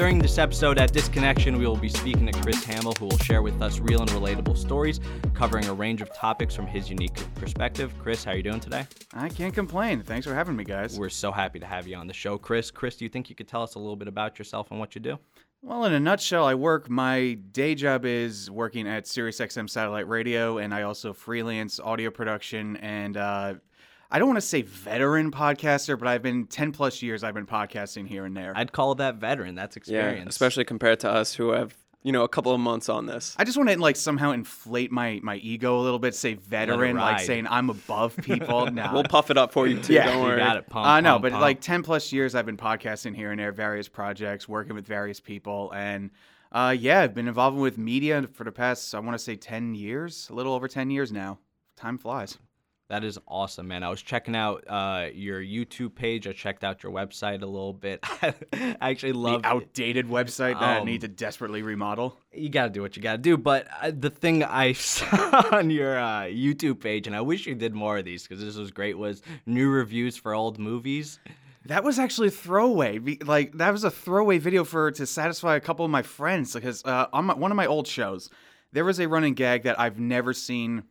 During this episode at Disconnection, we will be speaking to Chris Hamill, who will share with us real and relatable stories covering a range of topics from his unique perspective. Chris, how are you doing today? I can't complain. Thanks for having me, guys. We're so happy to have you on the show, Chris. Chris, do you think you could tell us a little bit about yourself and what you do? Well, in a nutshell, I work. My day job is working at SiriusXM Satellite Radio, and I also freelance audio production and uh, I don't want to say veteran podcaster, but I've been 10 plus years I've been podcasting here and there. I'd call that veteran. That's experience. Yeah, especially compared to us who have, you know, a couple of months on this. I just want to like somehow inflate my my ego a little bit, say veteran, like saying I'm above people. no. We'll puff it up for you too. Yeah, don't you got it. Pump, I know, pump, but pump. like 10 plus years I've been podcasting here and there, various projects, working with various people. And uh, yeah, I've been involved with media for the past, I want to say 10 years, a little over 10 years now. Time flies. That is awesome, man. I was checking out uh, your YouTube page. I checked out your website a little bit. I actually love the outdated website that I Um, need to desperately remodel. you got to do what you got to do. But uh, the thing I saw on your uh, YouTube page, and I wish you did more of these because this was great, was new reviews for old movies. That was actually a throwaway. Like that was a throwaway video for to satisfy a couple of my friends because uh, on my, one of my old shows, there was a running gag that I've never seen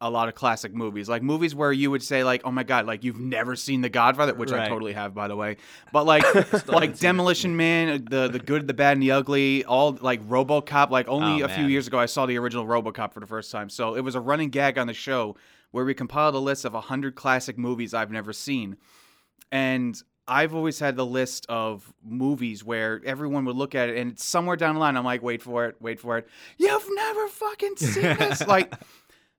a lot of classic movies, like movies where you would say like, "Oh my god, like you've never seen The Godfather," which I totally have, by the way. But like, like Demolition Man, uh, the the good, the bad, and the ugly, all like RoboCop. Like only Oh, a few years ago, I saw the original RoboCop for the first time, so it was a running gag on the show where we compiled a list of hundred classic movies I've never seen and I've always had the list of movies where everyone would look at it, and somewhere down the line, I'm like, wait for it, wait for it. You've never fucking seen this, like.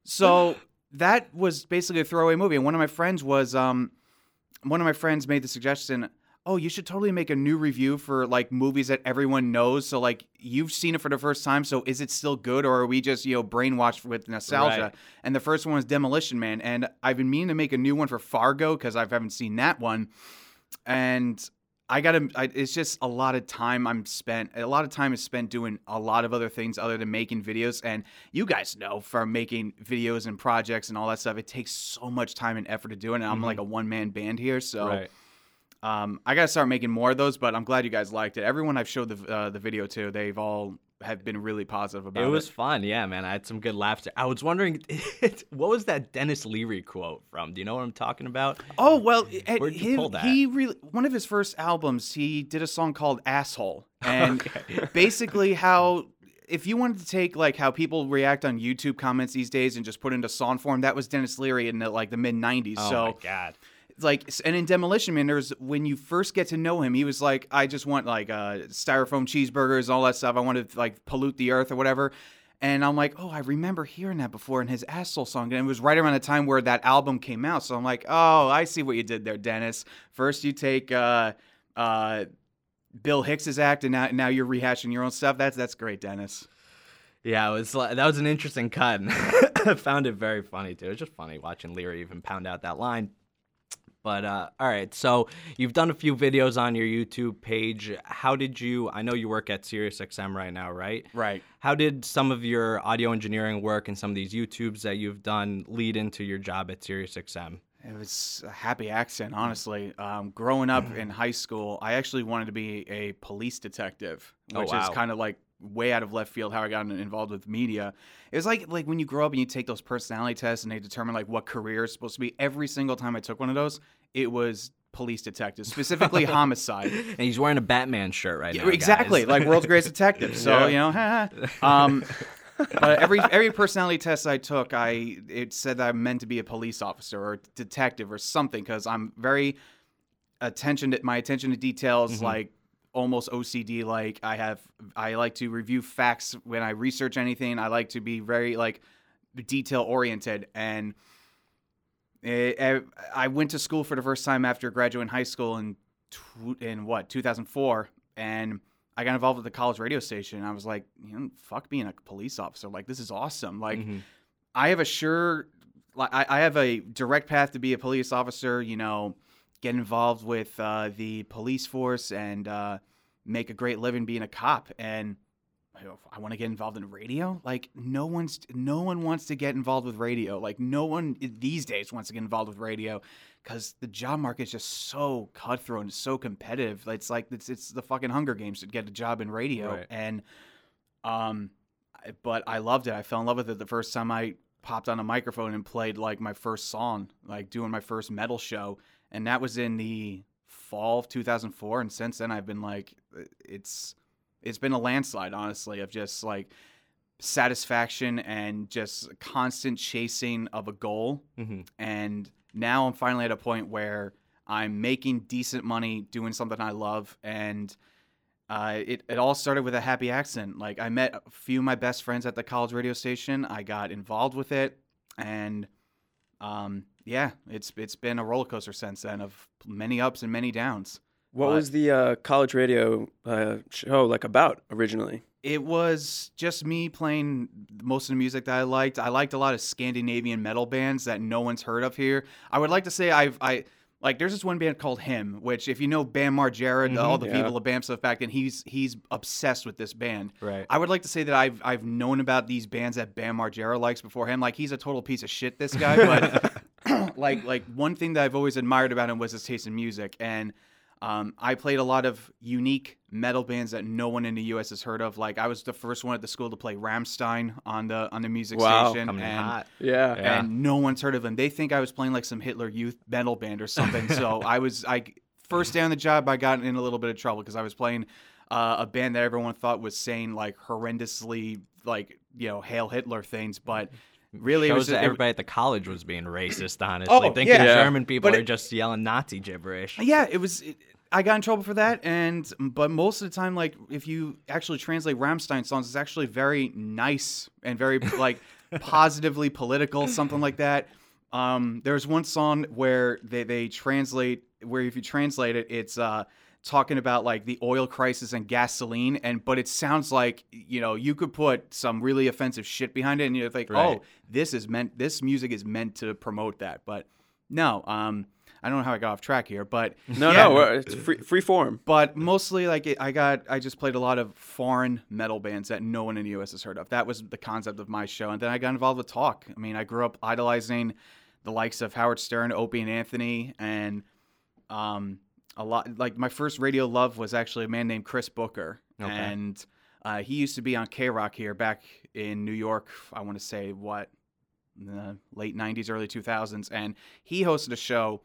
So that was basically a throwaway movie, and one of my friends was, um, one of my friends made the suggestion. Oh, you should totally make a new review for like movies that everyone knows. So like you've seen it for the first time. So is it still good, or are we just you know brainwashed with nostalgia? Right. And the first one was Demolition Man, and I've been meaning to make a new one for Fargo because I haven't seen that one and I gotta. I, it's just a lot of time I'm spent. A lot of time is spent doing a lot of other things other than making videos. And you guys know from making videos and projects and all that stuff, it takes so much time and effort to do it. And I'm like mm-hmm. a one man band here, so Right. Um, I gotta start making more of those. But I'm glad you guys liked it. Everyone I've showed the uh, the video to, they've all have been really positive about It it. was fun, yeah, man. I had some good laughs. I was wondering, what was that Denis Leary quote from? Do you know what I'm talking about? Oh well, Where'd you he, pull that? he really one of his first albums. He did a song called "Asshole," and basically how if you wanted to take like how people react on YouTube comments these days and just put it into song form, that was Denis Leary in the, like the mid '90s. Oh so my god. It's like and in demolition man there's when you first get to know him he was like i just want like uh styrofoam cheeseburgers and all that stuff. I want to like pollute the earth or whatever. And i'm like oh i remember hearing that before in his asshole song. And it was right around the time where that album came out. So i'm like oh i see what you did there denis. First you take uh uh bill hicks's act and now, now you're rehashing your own stuff. That's that's great denis. Yeah, it was that was an interesting cut. I found it very funny too. It was just funny watching Leary even pound out that line. But uh, all right, so you've done a few videos on your YouTube page. How did you? I know you work at SiriusXM right now, right? right How did some of your audio engineering work and some of these YouTubes that you've done lead into your job at SiriusXM? It was a happy accident, honestly. Um, growing up in high school, I actually wanted to be a police detective, Oh, which is kind of like way out of left field how I got involved with media. It was like like when you grow up and you take those personality tests and they determine like what career is supposed to be. Every single time I took one of those, it was police detectives, specifically homicide. And he's wearing a Batman shirt right Yeah, now. exactly, guys. like world's greatest detective. So Yeah. you know, um, but every every personality test I took, I it said that I'm meant to be a police officer or detective or something because I'm very attention to my attention to details, Mhm. like almost OCD. Like I have, I like to review facts when I research anything. I like to be very like detail oriented and. It, I- I went to school for the first time after graduating high school in tw- in what 2004, and I got involved with the college radio station. I was like, you know, fuck being a police officer. Like this is awesome. Like Mhm. I have a sure, like I, I have a direct path to be a police officer. You know, get involved with uh, the police force and uh, make a great living being a cop. And I want to get involved in radio. Like no one's no one wants to get involved with radio. Like no one these days wants to get involved with radio because the job market is just so cutthroat and so competitive. It's like it's it's the fucking Hunger Games to get a job in radio. Right. And um, but I loved it. I fell in love with it the first time I popped on a microphone and played like my first song, like doing my first metal show, and that was in the fall of 2004. And since then, I've been like, it's it's been a landslide, honestly, of just like satisfaction and just constant chasing of a goal. hmm And now I'm finally at a point where I'm making decent money doing something I love. And uh, it, it all started with a happy accident. Like, I met a few of my best friends at the college radio station. I got involved with it. And um, yeah, it's it's been a roller coaster since then of many ups and many downs. What But- was the uh, college radio uh, show like about originally? It was just me playing most of the music that I liked. I liked a lot of Scandinavian metal bands that no one's heard of here. I would like to say I've I like there's this one band called Him, which if you know Bam Margera, the- all the Yeah. people of Bam stuff back then, he's he's obsessed with this band. Right. I would like to say that I've I've known about these bands that Bam Margera likes before him. Like he's a total piece of shit, this guy. But like like one thing that I've always admired about him was his taste in music, and um, I played a lot of unique metal bands that no one in the U.S. has heard of. Like I was the first one at the school to play Rammstein on the on the music Wow. station, Coming and hot. Yeah. Yeah. and no one's heard of them. They think I was playing like some Hitler Youth metal band or something. so I was I first day on the job, I got in a little bit of trouble because I was playing uh, a band that everyone thought was saying like horrendously like you know Hail Hitler things, but really it Shows was that it- everybody at the college was being racist. Honestly, Oh, thinking yeah. Yeah. German people But are it- just yelling Nazi gibberish. Yeah, it was. It, I got in trouble for that, and but most of the time, like if you actually translate Rammstein songs, it's actually very nice and very like positively political, something like that. Um, there's one song where they they translate where if you translate it, it's uh talking about like the oil crisis and gasoline, and but it sounds like you know you could put some really offensive shit behind it, and you're like, Right. oh, this is meant this music is meant to promote that, but no, um. I don't know how I got off track here, but No, yeah. no, it's free, free form. but mostly like it, I got I just played a lot of foreign metal bands that no one in the US has heard of. That was the concept of my show, and then I got involved with talk. I mean, I grew up idolizing the likes of Howard Stern, Opie, and Anthony, and um, a lot like my first radio love was actually a man named Chris Booker, Okay. and uh, he used to be on K Rock here back in New York. I want to say what the late '90s, early 2000s, and he hosted a show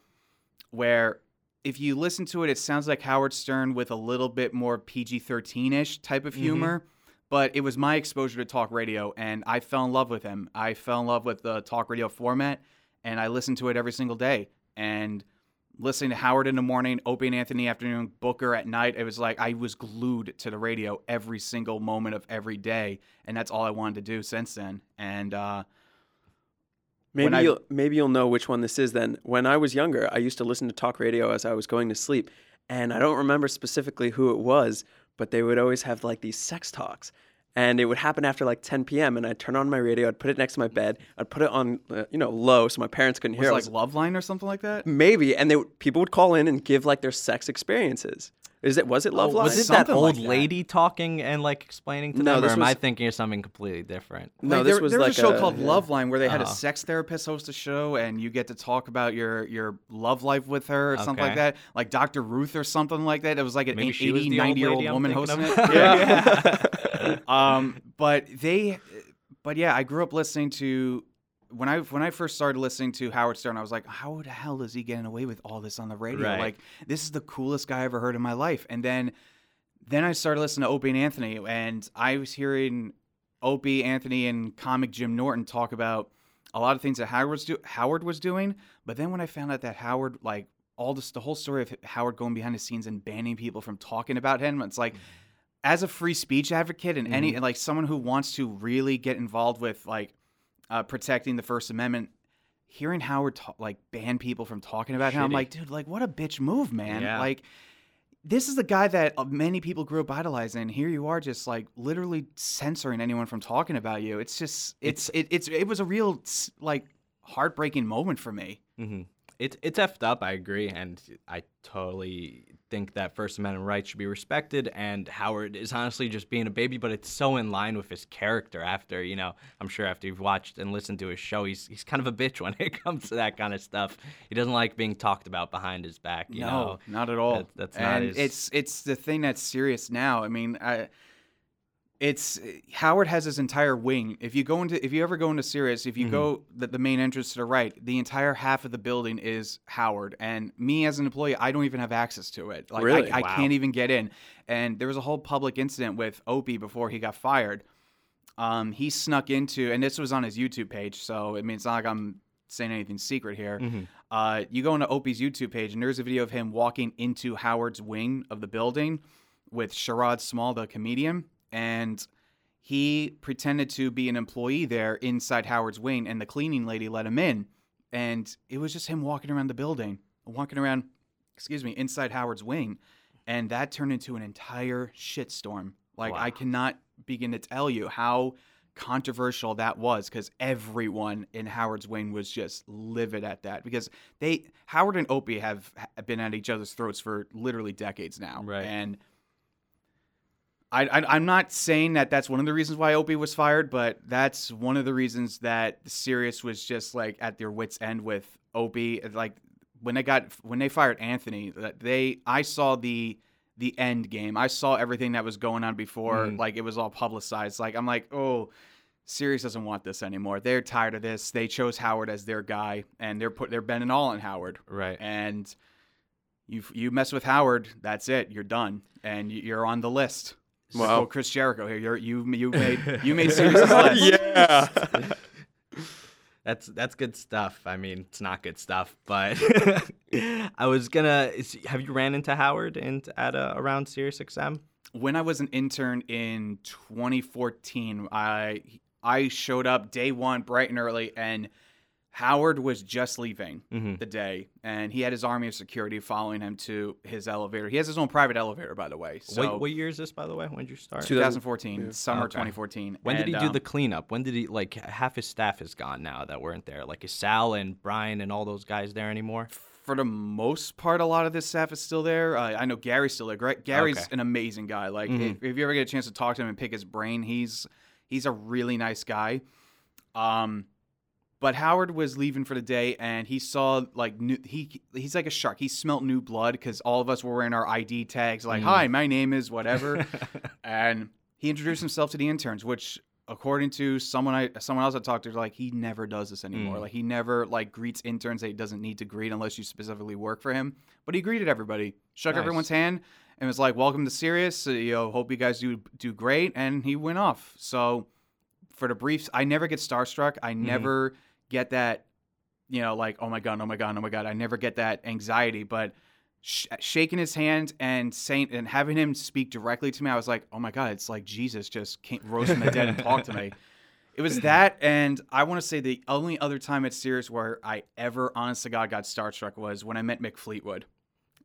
where if you listen to it, it sounds like Howard Stern with a little bit more PG 13 ish type of Mhm. humor. But it was my exposure to talk radio, and I fell in love with him. I fell in love with the talk radio format, and I listened to it every single day. And listening to Howard in the morning, Opie and Anthony afternoon, Booker at night, it was like I was glued to the radio every single moment of every day. And that's all I wanted to do since then. And uh, Maybe I- you'll maybe you'll know which one this is. Then, when I was younger, I used to listen to talk radio as I was going to sleep, and I don't remember specifically who it was, but they would always have like these sex talks, and it would happen after like 10 p.m. And I'd turn on my radio, I'd put it next to my bed, I'd put it on uh, you know low so my parents couldn't was hear. it like was- Loveline or something like that? maybe, and they would, people would call in and give like their sex experiences. Is it was it Love Oh, Line? Was it that old like that. lady talking and like explaining to No, them, or this am I thinking of something completely different? no, Like, this there, was there like was a show a- called yeah. Loveline where they had a Oh. sex therapist host a show, and you get to talk about your your love life with her or something like that, like Dr. Ruth or something like that. It was like an Maybe 80, she was the old 90 year old woman thinking hosting of. it. Yeah. um, but they, but yeah, I grew up listening to. When I when I first started listening to Howard Stern, I was like, "How the hell is he getting away with all this on the radio? Right. Like, this is the coolest guy I ever heard in my life." And then, then I started listening to Opie and Anthony, and I was hearing Opie, Anthony, and comic Jim Norton talk about a lot of things that Howard was, do- Howard was doing. But then when I found out that Howard, like all this, the whole story of Howard going behind the scenes and banning people from talking about him, it's like, mm-hmm. as a free speech advocate and any and like someone who wants to really get involved with like uh, protecting the First Amendment. Hearing Howard ta- like ban people from talking about him, I'm like, dude, like what a bitch move, man. Yeah. Like this is the guy that uh, many people grew up idolizing. Here you are, just like literally censoring anyone from talking about you. It's just, it's, it, it's, it was a real like heartbreaking moment for me. hmm it's it's effed up. I agree, and I totally think that First Amendment rights should be respected. And Howard is honestly just being a baby, but it's so in line with his character. After you know, I'm sure after you've watched and listened to his show, he's he's kind of a bitch when it comes to that kind of stuff. He doesn't like being talked about behind his back. You no, know, not at all. That- that's not and his- it's it's the thing that's serious now. I mean, I, it's Howard has his entire wing. If you go into if you ever go into Sirius, if you go the, the main entrance to the right, the entire half of the building is Howard. And me as an employee, I don't even have access to it. Like Really? I, I Wow. can't even get in. And there was a whole public incident with Opie before he got fired. Um, he snuck into, and this was on his YouTube page. So I mean, it's not like I'm saying anything secret here. Mhm. Uh, you go into Opie's YouTube page, and there's a video of him walking into Howard's wing of the building with Sherrod Small, the comedian, and he pretended to be an employee there inside Howard's wing, and the cleaning lady let him in, and it was just him walking around the building, walking around, excuse me, inside Howard's wing, and that turned into an entire shitstorm. Like I cannot begin to tell you how controversial that was because everyone in Howard's wing was just livid at that. Because they Howard and Opie have have been at each other's throats for literally decades now, Right. And I, I I'm not saying that that's one of the reasons why Opie was fired, but that's one of the reasons that Sirius was just like at their wits end with Opie. Like when they got when they fired Anthony, that they I saw the the end game. I saw everything that was going on before, Mm. like it was all publicized. Like I'm like, oh, Sirius doesn't want this anymore. They're tired of this. They chose Howard as their guy, and they're put they're bending all on Howard. right. And you you mess with Howard, that's it. You're done, and you- you're on the list. Wow. So Chris Jericho here. You're you you made you made Sirius's list. yeah. That's that's good stuff. I mean, it's not good stuff, but I was gonna. Is, have you ran into Howard and at uh, around Sirius XM? when I was an intern in 2014, I I showed up day one bright and early, and Howard was just leaving Mhm. the day, and he had his army of security following him to his elevator. He has his own private elevator, by the way. So what, what year is this, by the way? When did you start? 2014, Yeah. summer Okay. 2014. When did And, he do um, the cleanup? When did he like half his staff is gone now that weren't there? Like is Sal and Brian and all those guys there anymore? for the most part, a lot of this staff is still there. Uh, I know Gary's still there. Gra- Gary's Okay. an amazing guy. Like, Mhm. if, if you ever get a chance to talk to him and pick his brain, he's he's a really nice guy. Um, but Howard was leaving for the day, and he saw like new, he he's like a shark. He smelt new blood because all of us were wearing our ID tags, like, Mm. "Hi, my name is whatever," and he introduced himself to the interns, which according to someone I someone else I talked to, like he never does this anymore. Mm. Like he never like greets interns that he doesn't need to greet unless you specifically work for him. But he greeted everybody, shook Nice. everyone's hand, and was like, "Welcome to Sirius. Uh, you know, hope you guys do do great." And he went off. So for the briefs, I never get starstruck. I Mm-hmm. never get that, you know, like oh my god, oh my god, oh my god. I never get that anxiety, but. Sh- shaking his hand and saying and having him speak directly to me, I was like, "Oh my god, it's like Jesus just came, rose from the dead and talked to me." It was that, and I want to say the only other time at Sirius where I ever, honest to God, got starstruck was when I met Mick Fleetwood.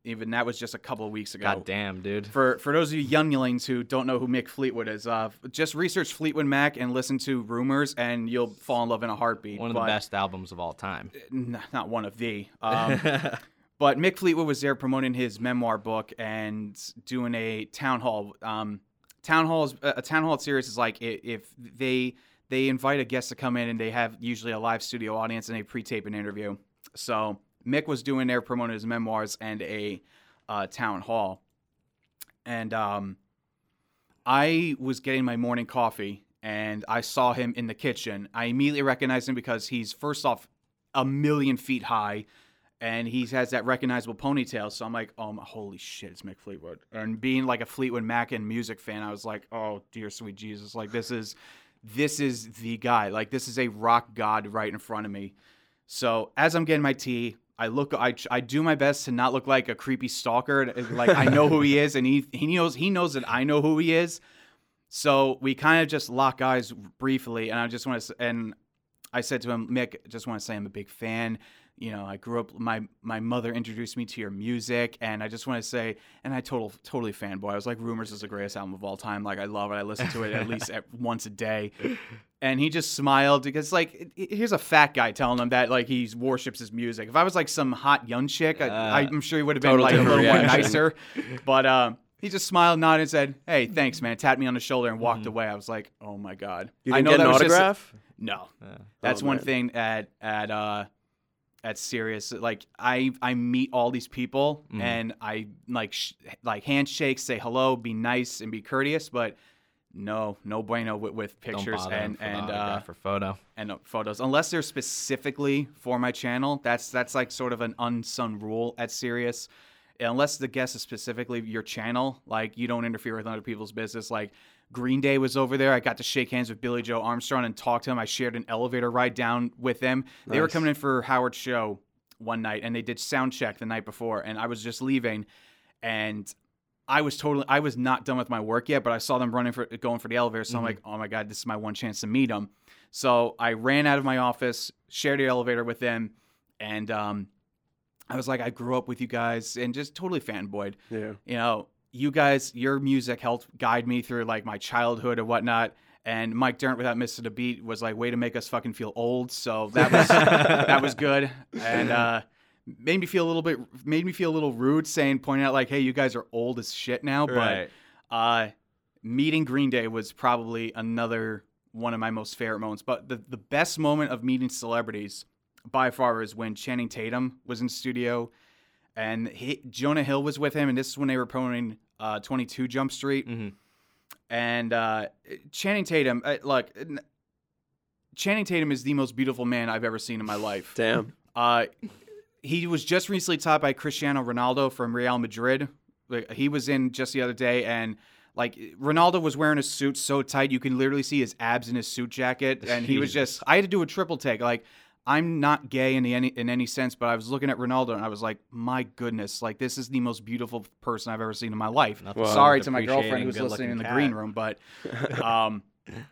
Even that was just a couple of weeks ago. God damn, dude. For for those of you younglings who don't know who Mick Fleetwood is, uh, just research Fleetwood Mac and listen to Rumours, and you'll fall in love in a heartbeat. One of the best albums of all time. n- not one of the. Um, but Mick Fleetwood was there promoting his memoir book and doing a town hall. Um, town halls, a town hall series is like if they they invite a guest to come in and they have usually a live studio audience and they pre-tape an interview. So Mick was doing there promoting his memoirs and a uh, town hall, and um, I was getting my morning coffee and I saw him in the kitchen. I immediately recognized him because he's first off a million feet high and he has that recognizable ponytail. So I'm like, oh my, holy shit, it's Mick Fleetwood. And being like a Fleetwood Mac and music fan, I was like, oh dear sweet Jesus, like this is this is the guy. Like this is a rock god right in front of me. So as I'm getting my tea, I look, I, I do my best to not look like a creepy stalker. Like I know who he is, and he he knows he knows that I know who he is. So we kind of just lock eyes briefly, and I just want to, and I said to him, Mick, just want to say I'm a big fan. You know, I grew up. My my mother introduced me to your music, and I just want to say, and I total totally fanboy. I was like, "Rumours is the greatest album of all time. Like, I love it. I listen to it at least at, once a day." And he just smiled because, like, here's a fat guy telling him that like he worships his music. If I was like some hot young chick, I, Uh, I'm sure he would have been like a little more nicer. But um, he just smiled, nodded, and said, "Hey, thanks, man." Tapped me on the shoulder and walked away. I was like, "Oh my god!" You I didn't know get that an was just- autograph? no, Yeah. that's Oh, one man. thing at at uh at Sirius. Like I I meet all these people Mhm. and I like sh- like handshakes, say hello, be nice and be courteous, but no, no bueno with, with pictures and for and uh, autograph or photo. and uh, photos unless they're specifically for my channel. That's that's like sort of an unsung rule at Sirius. Unless the guest is specifically your channel, like you don't interfere with other people's business. Like Green Day was over there. I got to shake hands with Billie Joe Armstrong and talk to him. I shared an elevator ride down with them. They were coming in for Howard's show one night and they did sound check the night before and I was just leaving and I was totally I was not done with my work yet, but I saw them running for going for the elevator. So I'm Mhm. like, oh my god, this is my one chance to meet them. So I ran out of my office, shared the elevator with them, and um, I was like, I grew up with you guys, and just totally fanboyed. Yeah. You know, you guys, your music helped guide me through like my childhood and whatnot. And Mike Dirnt, without missing a beat, was like, way to make us fucking feel old. So that was that was good, and uh, made me feel a little bit made me feel a little rude, saying pointing out like, hey, you guys are old as shit now, but uh, meeting Green Day was probably another one of my most favorite moments. But the, the best moment of meeting celebrities by far is when Channing Tatum was in studio and he, Jonah Hill was with him. And this is when they were promoting uh, 22 Jump Street. Mhm. And uh, Channing Tatum, uh, look, Channing Tatum is the most beautiful man I've ever seen in my life. Damn. Uh, he was just recently taught by Cristiano Ronaldo from Real Madrid. Like, he was in just the other day, and like Ronaldo was wearing a suit so tight you can literally see his abs in his suit jacket, and he was just. I had to do a triple take. Like I'm not gay in any in any sense, but I was looking at Ronaldo and I was like, my goodness, like this is the most beautiful person I've ever seen in my life. Nothing Wow. Sorry to my girlfriend appreciating who's listening in the good-looking green room, but um,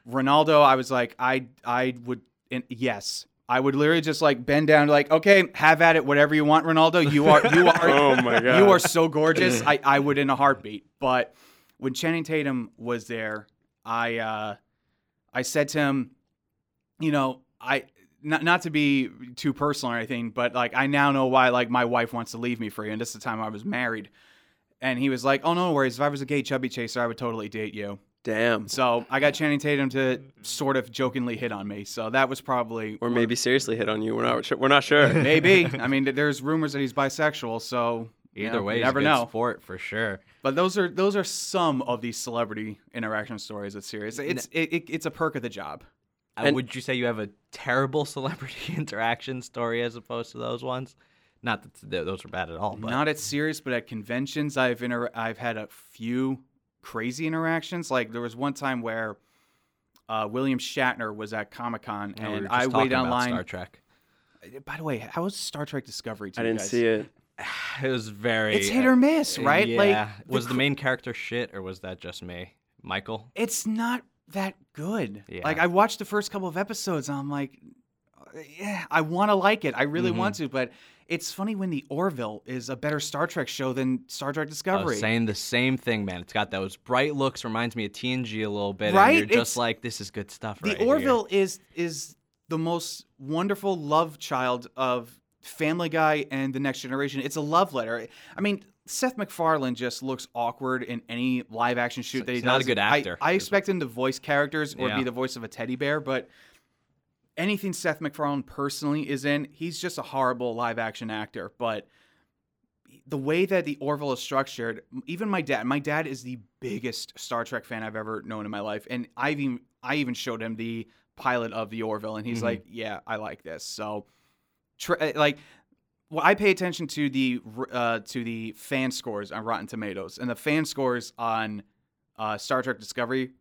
Ronaldo, I was like, I I would, and yes, I would literally just like bend down, like, okay, have at it, whatever you want, Ronaldo. You are, you are, Oh my god. you are so gorgeous. I I would in a heartbeat. But when Channing Tatum was there, I uh, I said to him, you know, I. Not, not to be too personal or anything, but like I now know why like my wife wants to leave me for you, and this is the time I was married. And he was like, "Oh no worries. If I was a gay chubby chaser, I would totally date you." Damn. So I got Channing Tatum to sort of jokingly hit on me. So that was probably Or maybe seriously hit on you. We're not. su- We're not sure. maybe. I mean, there's rumors that he's bisexual. So you Either know, way, you never a good know. sport for sure. But those are those are some of these celebrity interaction stories. It's serious. It's it, it, it's a perk of the job. Uh, And- would you say you have a terrible celebrity interaction story as opposed to those ones? Not that those are bad at all, but Not at serious, but at conventions, I've inter- I've had a few crazy interactions. Like there was one time where uh, William Shatner was at Comic Con, Yeah, and just I talking waited about online. Star Trek. By the way, how was Star Trek Discovery? To I you didn't guys? see it. It was very. It's hit or miss, right? Yeah. Like was the the main character shit or was that just me, Michael? it's not that good. Yeah. Like I watched the first couple of episodes and I'm like, yeah, I want to like it. I really Mhm. want to, but it's funny when the Orville is a better Star Trek show than Star Trek Discovery. saying the same thing, man. It's got those bright looks, reminds me of TNG a little bit. Right? And you're It's- just like, this is good stuff. the right here. Orville is is the most wonderful love child of Family Guy and the Next Generation. It's a love letter. I mean, Seth MacFarlane just looks awkward in any live action shoot that he he's does. not a good actor. I, expect him to voice characters or Yeah. be the voice of a teddy bear, but anything Seth MacFarlane personally is in, he's just a horrible live action actor. But the way that the Orville is structured, even my dad, my dad is the biggest Star Trek fan I've ever known in my life, and I've even I even showed him the pilot of the Orville, and he's Mhm. like, "Yeah, I like this." So, tr- uh, like, well, I pay attention to the uh, to the fan scores on Rotten Tomatoes, and the fan scores on uh, Star Trek Discovery,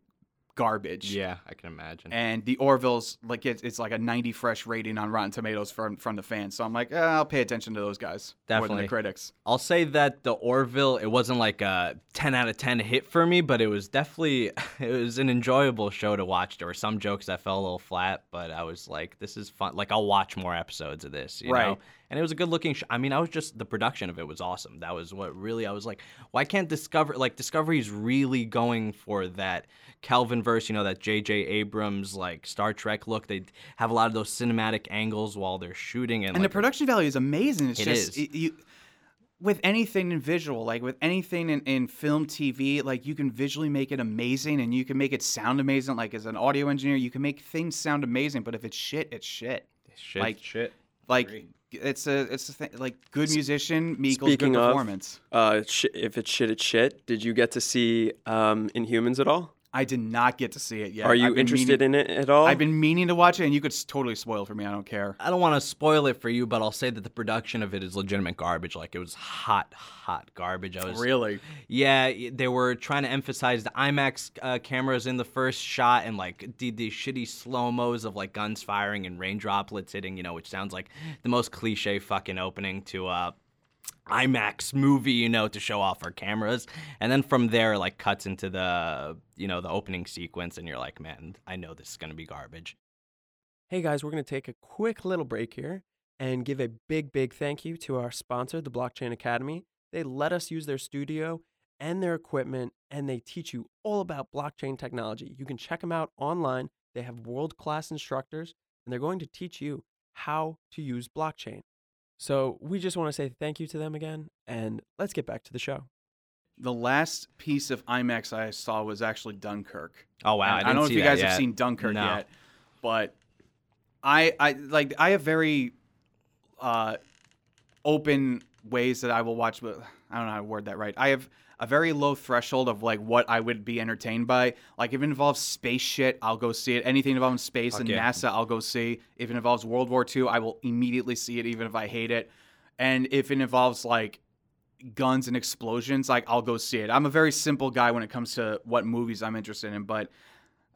garbage. Yeah, I can imagine. And the Orville's like it's, it's like a 90 fresh rating on Rotten Tomatoes from from the fans. So I'm like, eh, I'll pay attention to those guys more than Definitely. the critics. I'll say that the Orville, it wasn't like a 10 out of 10 hit for me, but it was definitely it was an enjoyable show to watch. There were some jokes that fell a little flat, but I was like, this is fun. Like I'll watch more episodes of this, you Right. know. And it was a good looking. Sh- I mean, I was just the production of it was awesome. That was what really I was like, why can't Discover like Discovery's really going for that Kelvin verse, you know, that J.J. Abrams like Star Trek look. They have a lot of those cinematic angles while they're shooting, and, and like, the production value is amazing. It's It just is. y- you with anything in visual, like with anything in, in film, TV, like you can visually make it amazing and you can make it sound amazing. Like as an audio engineer, you can make things sound amazing, but if it's shit, it's shit. shit, like- shit. Like it's a it's a thing. Like good musician Speaking good of- performance. Uh, sh- if it's shit, it's shit. Did you get to see um, Inhumans at all? I did not get to see it yet. Are you interested meaning, in it at all? I've been meaning to watch it, and you could totally spoil it for me. I don't care. I don't want to spoil it for you, but I'll say that the production of it is legitimate garbage. Like it was hot, hot garbage. I was Really? Yeah, they were trying to emphasize the IMAX uh, cameras in the first shot and like did these shitty slow mos of like guns firing and rain droplets hitting, you know, which sounds like the most cliche fucking opening to uh IMAX movie, you know, to show off our cameras. And then from there, like cuts into the, you know, the opening sequence, and you're like, man, I know this is gonna be garbage. Hey guys, we're going to take a quick little break here and give a big, big thank you to our sponsor, the Blockchain Academy. They let us use their studio and their equipment, and they teach you all about blockchain technology. You can check them out online. They have world class instructors, and they're going to teach you how to use blockchain. So we just want to say thank you to them again, and let's get back to the show. The last piece of IMAX I saw was actually Dunkirk. Oh wow, I, I, don't know if you guys yet. have seen Dunkirk No. yet, but I, I like I have very uh, open ways that I will watch. But I don't know how to word that right. I have a very low threshold of like what I would be entertained by. Like if it involves space shit, I'll go see it. Anything involving space and. NASA, I'll go see. If it involves World War II, I will immediately see it, even if I hate it. And if it involves like guns and explosions, like I'll go see it. I'm a very simple guy when it comes to what movies I'm interested in, but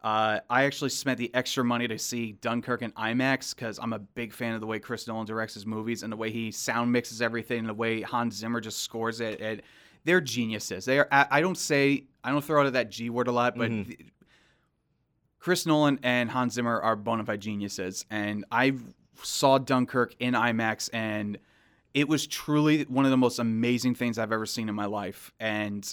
uh, I actually spent the extra money to see Dunkirk in IMAX because I'm a big fan of the way Chris Nolan directs his movies and the way he sound mixes everything and the way Hans Zimmer just scores it. And they're geniuses. They are. I don't say I don't throw out that G word a lot, but Mhm. th- Chris Nolan and Hans Zimmer are bona fide geniuses. And I saw Dunkirk in IMAX and it was truly one of the most amazing things I've ever seen in my life. And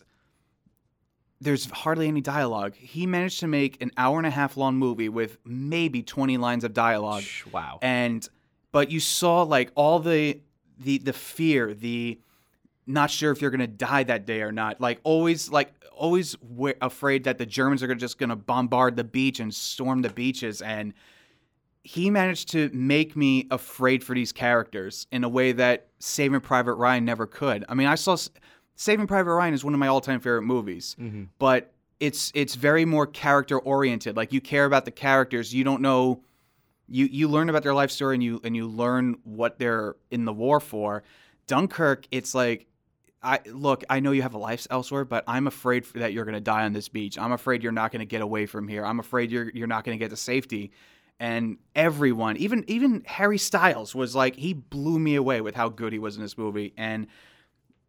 there's hardly any dialogue. He managed to make an hour and a half long movie with maybe 20 lines of dialogue. Wow. And but you saw like all the the the fear, the not sure if you're going to die that day or not. Like always like always wa afraid that the Germans are just going to bombard the beach and storm the beaches and he managed to make me afraid for these characters in a way that Saving Private Ryan never could. I mean, I saw S- Saving Private Ryan is one of my all-time favorite movies, Mhm. but it's it's very more character oriented. Like you care about the characters. You don't know you you learn about their life story and you and you learn what they're in the war for. Dunkirk, it's like I look, I know you have a life elsewhere, but I'm afraid that you're going to die on this beach. I'm afraid you're not going to get away from here. I'm afraid you're you're not going to get to safety. And everyone, even even Harry Styles was like he blew me away with how good he was in this movie. And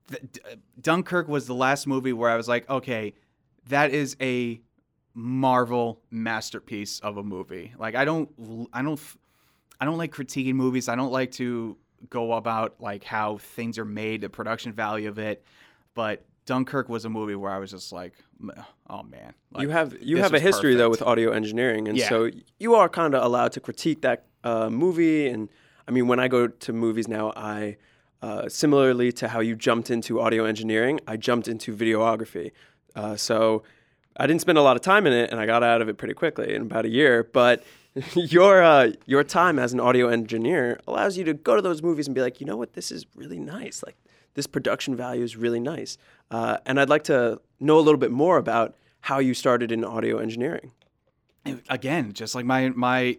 th- D- uh, Dunkirk was the last movie where I was like, okay, that is a Marvel masterpiece of a movie. Like I don't I don't I don't like critiquing movies. I don't like to go about like how things are made, the production value of it. But Dunkirk was a movie where I was just like, oh man. Like, you have you have a history though with audio engineering, and Yeah. so you are kind of allowed to critique that uh, movie. And I mean, when I go to movies now, I uh, similarly to how you jumped into audio engineering, I jumped into videography. Uh, so I didn't spend a lot of time in it, and I got out of it pretty quickly in about a year. But your uh, your time as an audio engineer allows you to go to those movies and be like, you know what, this is really nice. Like this production value is really nice. Uh, and I'd like to know a little bit more about how you started in audio engineering. again, just like my my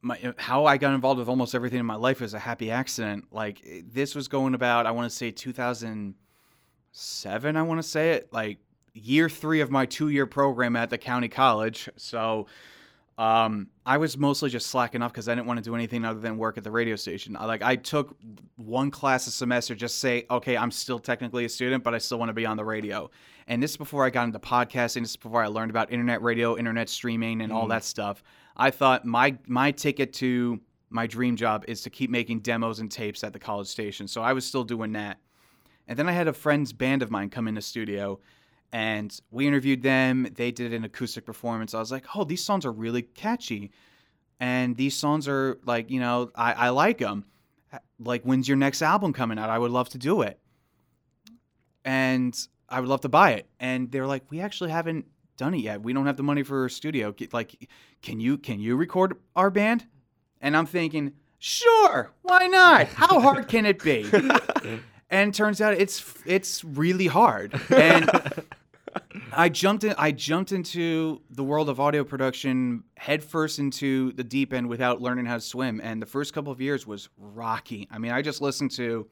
my how I got involved with almost everything in my life was a happy accident. Like this was going about I want to say 2007. I want to say it like year three of my two year program at the county college. So um, I was mostly just slacking off because I didn't want to do anything other than work at the radio station. I, like I took one class a semester, just say, okay, I'm still technically a student, but I still want to be on the radio. And this is before I got into podcasting. This is before I learned about internet radio, internet streaming, and all that stuff. I thought my my ticket to my dream job is to keep making demos and tapes at the college station. So I was still doing that. And then I had a friend's band of mine come in the studio and we interviewed them. They did an acoustic performance. I was like, oh, these songs are really catchy. And these songs are like, you know, I, I like them. Like, when's your next album coming out? I would love to do it. And I would love to buy it. And they're like, we actually haven't done it yet. We don't have the money for a studio. Like, can you can you record our band? And I'm thinking, sure, why not? How hard can it be? and turns out it's it's really hard. And I jumped in. I jumped into the world of audio production headfirst into the deep end without learning how to swim. And the first couple of years was rocky. I mean, I just listened to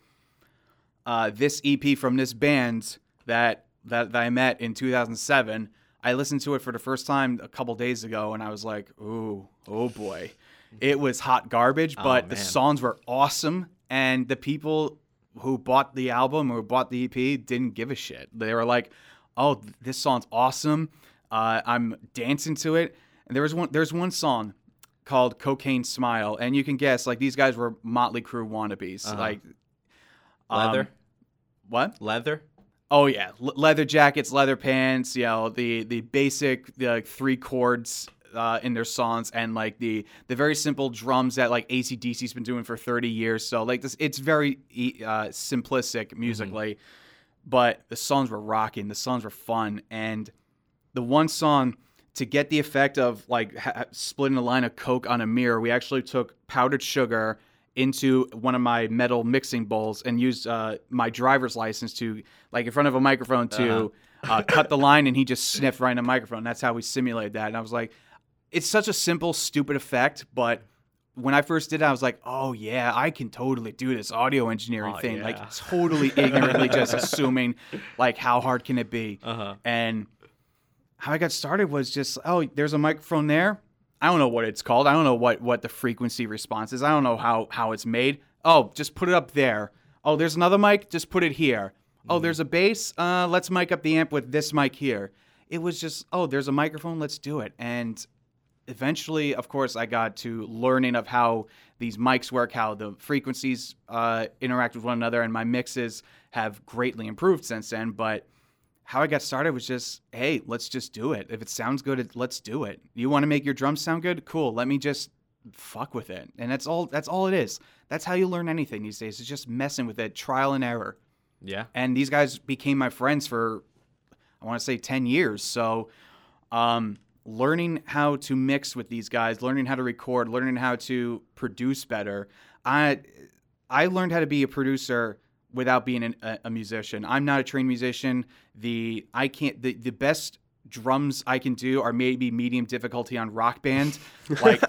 uh, this EP from this band that, that that I met in 2007. I listened to it for the first time a couple days ago, and I was like, "Ooh, oh boy." It was hot garbage, Oh, but the songs were awesome, and the people who bought the album or bought the EP didn't give a shit. They were like, "Oh, this song's awesome. Uh, I'm dancing to it." And there was one. There's one song called "Cocaine Smile," and you can guess like these guys were Motley Crue wannabes. Uh-huh. Like um, Leather, what? leather. Oh yeah, L- leather jackets, leather pants. You know the the basic the like, three chords uh, in their songs, and like the the very simple drums that like ACDC's been doing for thirty years. So like this, it's very uh, simplistic musically, but the songs were rocking. The songs were fun, and the one song to get the effect of like ha- splitting a line of coke on a mirror, we actually took powdered sugar into one of my metal mixing bowls and used uh, my driver's license to like in front of a microphone to uh cut the line, and he just sniffed right in the microphone. That's how we simulated that, and I was like, it's such a simple, stupid effect, but. When I first did it, I was like, "Oh yeah, I can totally do this audio engineering Oh, thing." yeah. Like totally ignorantly, just assuming, like, how hard can it be? Uh huh. And how I got started was just, oh, there's a microphone there. I don't know what it's called. I don't know what what the frequency response is. I don't know how how it's made. Oh, just put it up there. Oh, there's another mic. Just put it here. Oh, there's a bass. Uh, let's mic up the amp with this mic here. It was just, oh, there's a microphone. Let's do it. And eventually, of course, I got to learning of how these mics work, how the frequencies uh, interact with one another, and my mixes have greatly improved since then. But how I got started was just, hey, let's just do it. If it sounds good, let's do it. You want to make your drums sound good? Cool. Let me just fuck with it. And that's all that's all it is. That's how you learn anything these days. It's just messing with it, trial and error. Yeah. And these guys became my friends for I want to say 10 years. So um learning how to mix with these guys, learning how to record, learning how to produce better. I I learned how to be a producer without being an, a, a musician. I'm not a trained musician. The I can't the, the best drums I can do are maybe medium difficulty on rock band. Like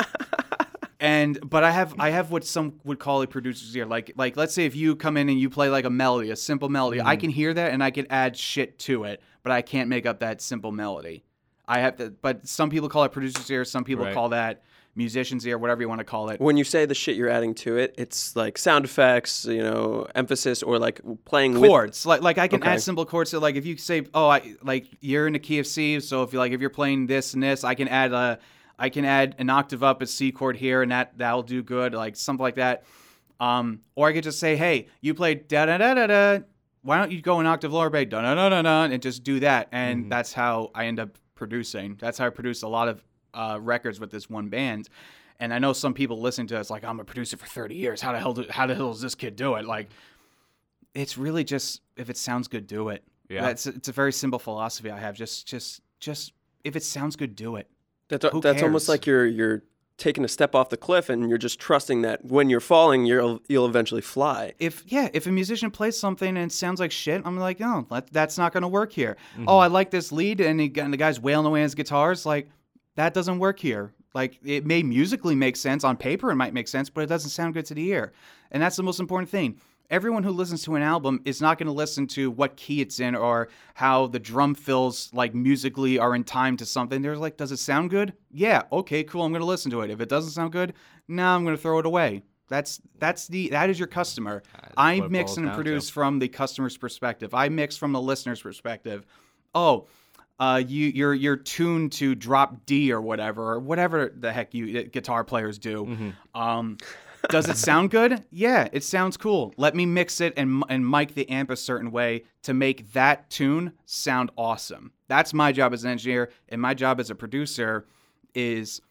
and but I have I have what some would call a producer's ear. Like like let's say if you come in and you play like a melody, a simple melody, I mm. can hear that and I can add shit to it, but I can't make up that simple melody. I have to but some people call it producer's ear, some people Right. call that musician's ear, whatever you want to call it. When you say the shit you're adding to it, it's like sound effects, you know, emphasis, or like playing chords. Like like I can Okay. add simple chords. So like if you say, oh, I like you're in a key of C, so if you like if you're playing this and this, I can add a I can add an octave up a C chord here, and that that'll do good. Like something like that. Um, or I could just say, hey, you play da da da da da. Why don't you go an octave lower, bass, da da da da da, and just do that? And that's how I end up producing. That's how I produce a lot of uh, records with this one band. And I know some people listen to us like I'm a producer for 30 years. How the hell do, how the hell does this kid do it? Like it's really just if it sounds good, do it. Yeah. That's it's a very simple philosophy I have. Just just just if it sounds good, do it. That's, Who that's almost like you're you're taking a step off the cliff and you're just trusting that when you're falling, you'll you'll eventually fly. If yeah, if a musician plays something and it sounds like shit, I'm like, oh, that, that's not gonna work here. Mm-hmm. Oh, I like this lead, and, he, and the guy's wailing away on his guitars. Like that doesn't work here. Like it may musically make sense on paper, it might make sense, but it doesn't sound good to the ear. And that's the most important thing. Everyone who listens to an album is not going to listen to what key it's in or how the drum fills like musically are in time to something. They're like, does it sound good? Yeah, okay, cool. I'm going to listen to it. If it doesn't sound good, no, I'm going to throw it away. That's that's the that is your customer. I mix and down to. produce from the customer's perspective. I mix from the listener's perspective. Oh, uh, you you're you're tuned to drop D or whatever or whatever the heck you uh, guitar players do. Mm-hmm. Um, does it sound good? Yeah, it sounds cool. Let me mix it and and mic the amp a certain way to make that tune sound awesome. That's my job as an engineer, and my job as a producer is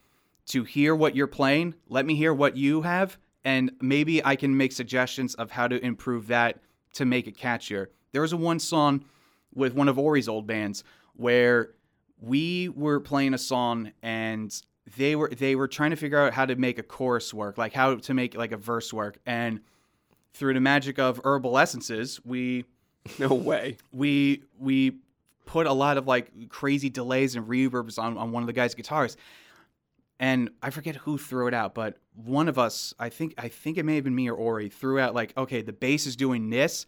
to hear what you're playing. Let me hear what you have, and maybe I can make suggestions of how to improve that to make it catchier. There was a one song with one of Ori's old bands where we were playing a song and they were they were trying to figure out how to make a chorus work, like how to make like a verse work. And through the magic of herbal essences, we No way. we we put a lot of like crazy delays and reverbs on, on one of the guys' guitars. And I forget who threw it out, but one of us, I think I think it may have been me or Ori, threw out like, okay, the bass is doing this,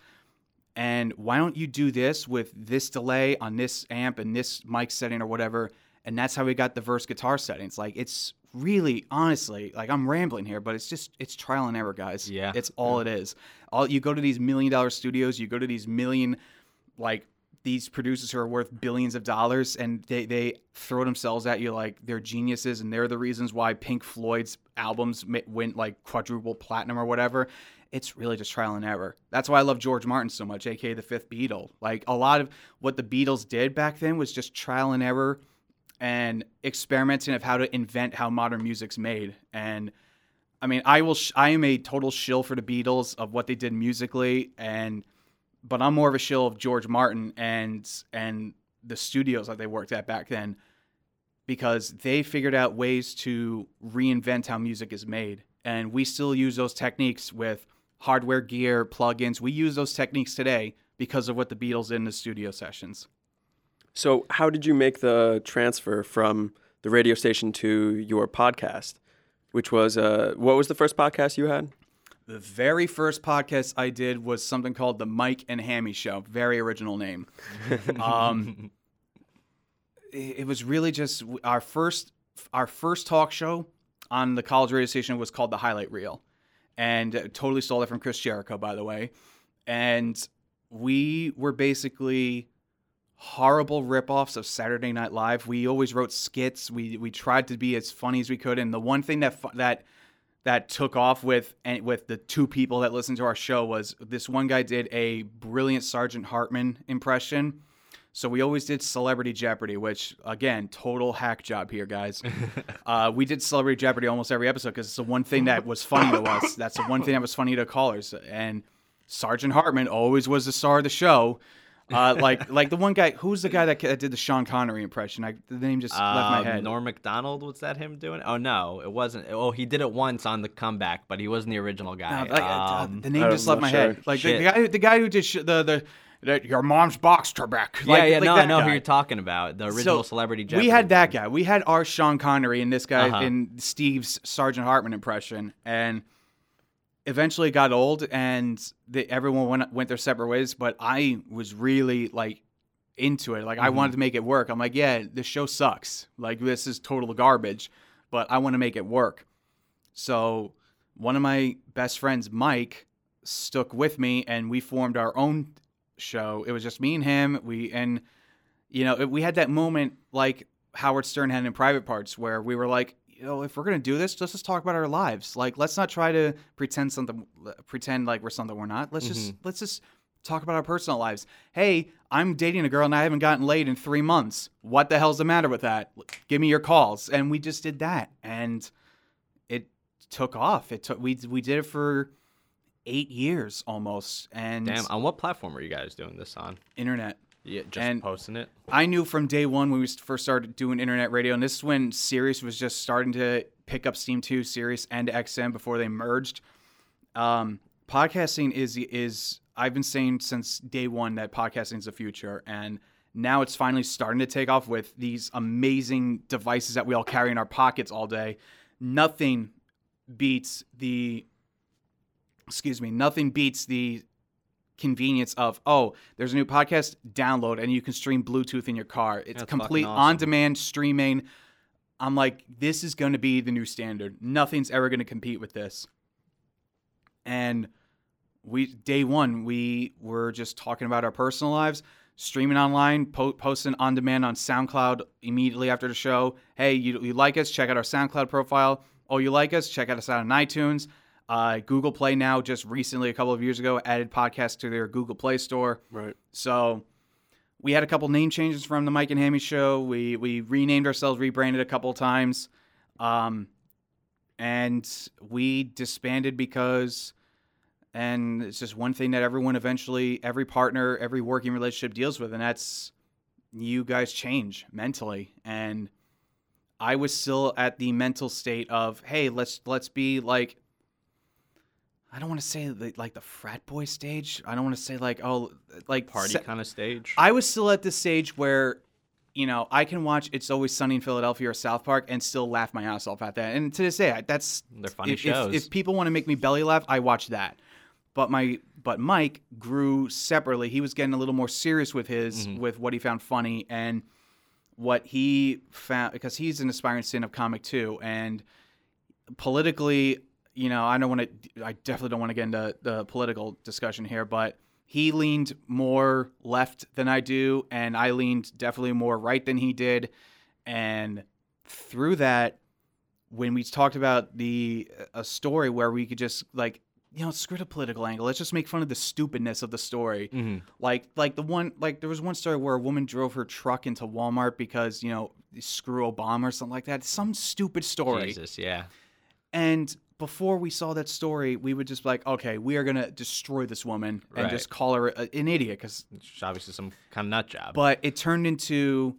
and why don't you do this with this delay on this amp and this mic setting or whatever? And that's how we got the verse guitar settings. Like it's really honestly, like I'm rambling here, but it's just it's trial and error, guys. Yeah. It's all it is. All you go to these million dollar studios, you go to these million like these producers who are worth billions of dollars and they, they throw themselves at you like they're geniuses and they're the reasons why Pink Floyd's albums went like quadruple platinum or whatever. It's really just trial and error. That's why I love George Martin so much, aka the fifth Beatle. Like a lot of what the Beatles did back then was just trial and error and experimenting of how to invent how modern music's made. And I mean, I will. Sh- I am a total shill for the Beatles of what they did musically, and but I'm more of a shill of George Martin and and the studios that they worked at back then because they figured out ways to reinvent how music is made, and we still use those techniques with hardware gear, plugins. We use those techniques today because of what the Beatles did in the studio sessions. So, how did you make the transfer from the radio station to your podcast, which was uh, what was the first podcast you had? The very first podcast I did was something called the Mike and Hammy Show. Very original name. um, it, was really just our first our first talk show on the college radio station was called the Highlight Reel, and uh, totally stole it from Chris Jericho, by the way. And we were basically horrible ripoffs of Saturday Night Live. We always wrote skits. We we tried to be as funny as we could. And the one thing that that that took off with and with the two people that listened to our show was this one guy did a brilliant Sergeant Hartman impression. So we always did Celebrity Jeopardy, which again, total hack job here, guys. uh, we did Celebrity Jeopardy almost every episode because it's the one thing that was funny to us. That's the one thing that was funny to callers. And Sergeant Hartman always was the star of the show. Uh, like like the one guy who's the guy that, that did the Sean Connery impression. I, the name just left my Um, head. Norm Macdonald was that him doing? it? Oh no, it wasn't. Oh, he did it once on the comeback, but he wasn't the original guy. No, like, uh, Um, the name just left my sure. head. Like the, the guy, the guy who did sh- the the. the your mom's box Trebek. yeah, Like, yeah, like no, I that know who you're talking about. The original So, Celebrity Jeopardy. We had that one. guy. We had our Sean Connery and this guy Uh-huh. in Steve's Sergeant Hartman impression, and eventually got old, and the, everyone went went their separate ways. But I was really like into it. Like I Mm-hmm. wanted to make it work. I'm like, yeah, this show sucks. Like this is total garbage, but I want to make it work. So one of my best friends, Mike, stuck with me, and we formed our own show. It was just me and him. We and you know we had that moment like Howard Stern had in Private Parts, where we were like, you know, if we're gonna do this, let's just talk about our lives. Like, let's not try to pretend something, pretend like we're something we're not. Let's just mm-hmm. let's just talk about our personal lives. Hey, I'm dating a girl and I haven't gotten laid in three months. What the hell's the matter with that? Give me your calls. And we just did that, and it took off. It took we we did it for eight years almost, and Damn, on what platform were you guys doing this on? internet. Yeah, just And- posting it. I knew from day one when we first started doing internet radio, and this is when Sirius was just starting to pick up steam too, Sirius and XM before they merged. Um, podcasting is is I've been saying since day one that podcasting is the future, and now it's finally starting to take off with these amazing devices that we all carry in our pockets all day. Nothing beats the excuse me, nothing beats the convenience of oh there's a new podcast download and you can stream bluetooth in your car it's That's complete awesome. on demand streaming i'm like this is going to be the new standard nothing's ever going to compete with this and we day one we were just talking about our personal lives streaming online, po- posting on demand on SoundCloud immediately after the show. Hey, you, you like us? Check out our SoundCloud profile. Oh, you like us? Check out us out on iTunes. Uh, Google Play now, just recently, a couple of years ago, added podcasts to their Google Play store. Right. So we had a couple name changes from the Mike and Hammy show. We we renamed ourselves, rebranded a couple times, um, and we disbanded because, and it's just one thing that everyone eventually, every partner, every working relationship deals with, and that's you guys change mentally, and I was still at the mental state of, hey, let's let's be like I don't want to say the, like the frat boy stage. I don't want to say like oh like Party se- kind of stage. I was still at the stage where you know I can watch It's Always Sunny in Philadelphia or South Park and still laugh my ass off at that. And to this day, I- that's They're funny if, shows. If, if people want to make me belly laugh, I watch that. But my but Mike grew separately. He was getting a little more serious with his Mm-hmm. with what he found funny and what he found because he's an aspiring stand-up comic too and politically you know i don't want to i definitely don't want to get into the political discussion here but he leaned more left than i do and i leaned definitely more right than he did and through that when we talked about the a story where we could just like you know screw the political angle let's just make fun of the stupidness of the story hmm like like the one like there was one story where a woman drove her truck into Walmart because you know screw Obama or something like that. Some stupid story. Jesus, yeah. And before we saw that story, we would just be like, okay, we are gonna destroy this woman and Right. just call her a, an idiot because. It's obviously some kind of nut job. But it turned into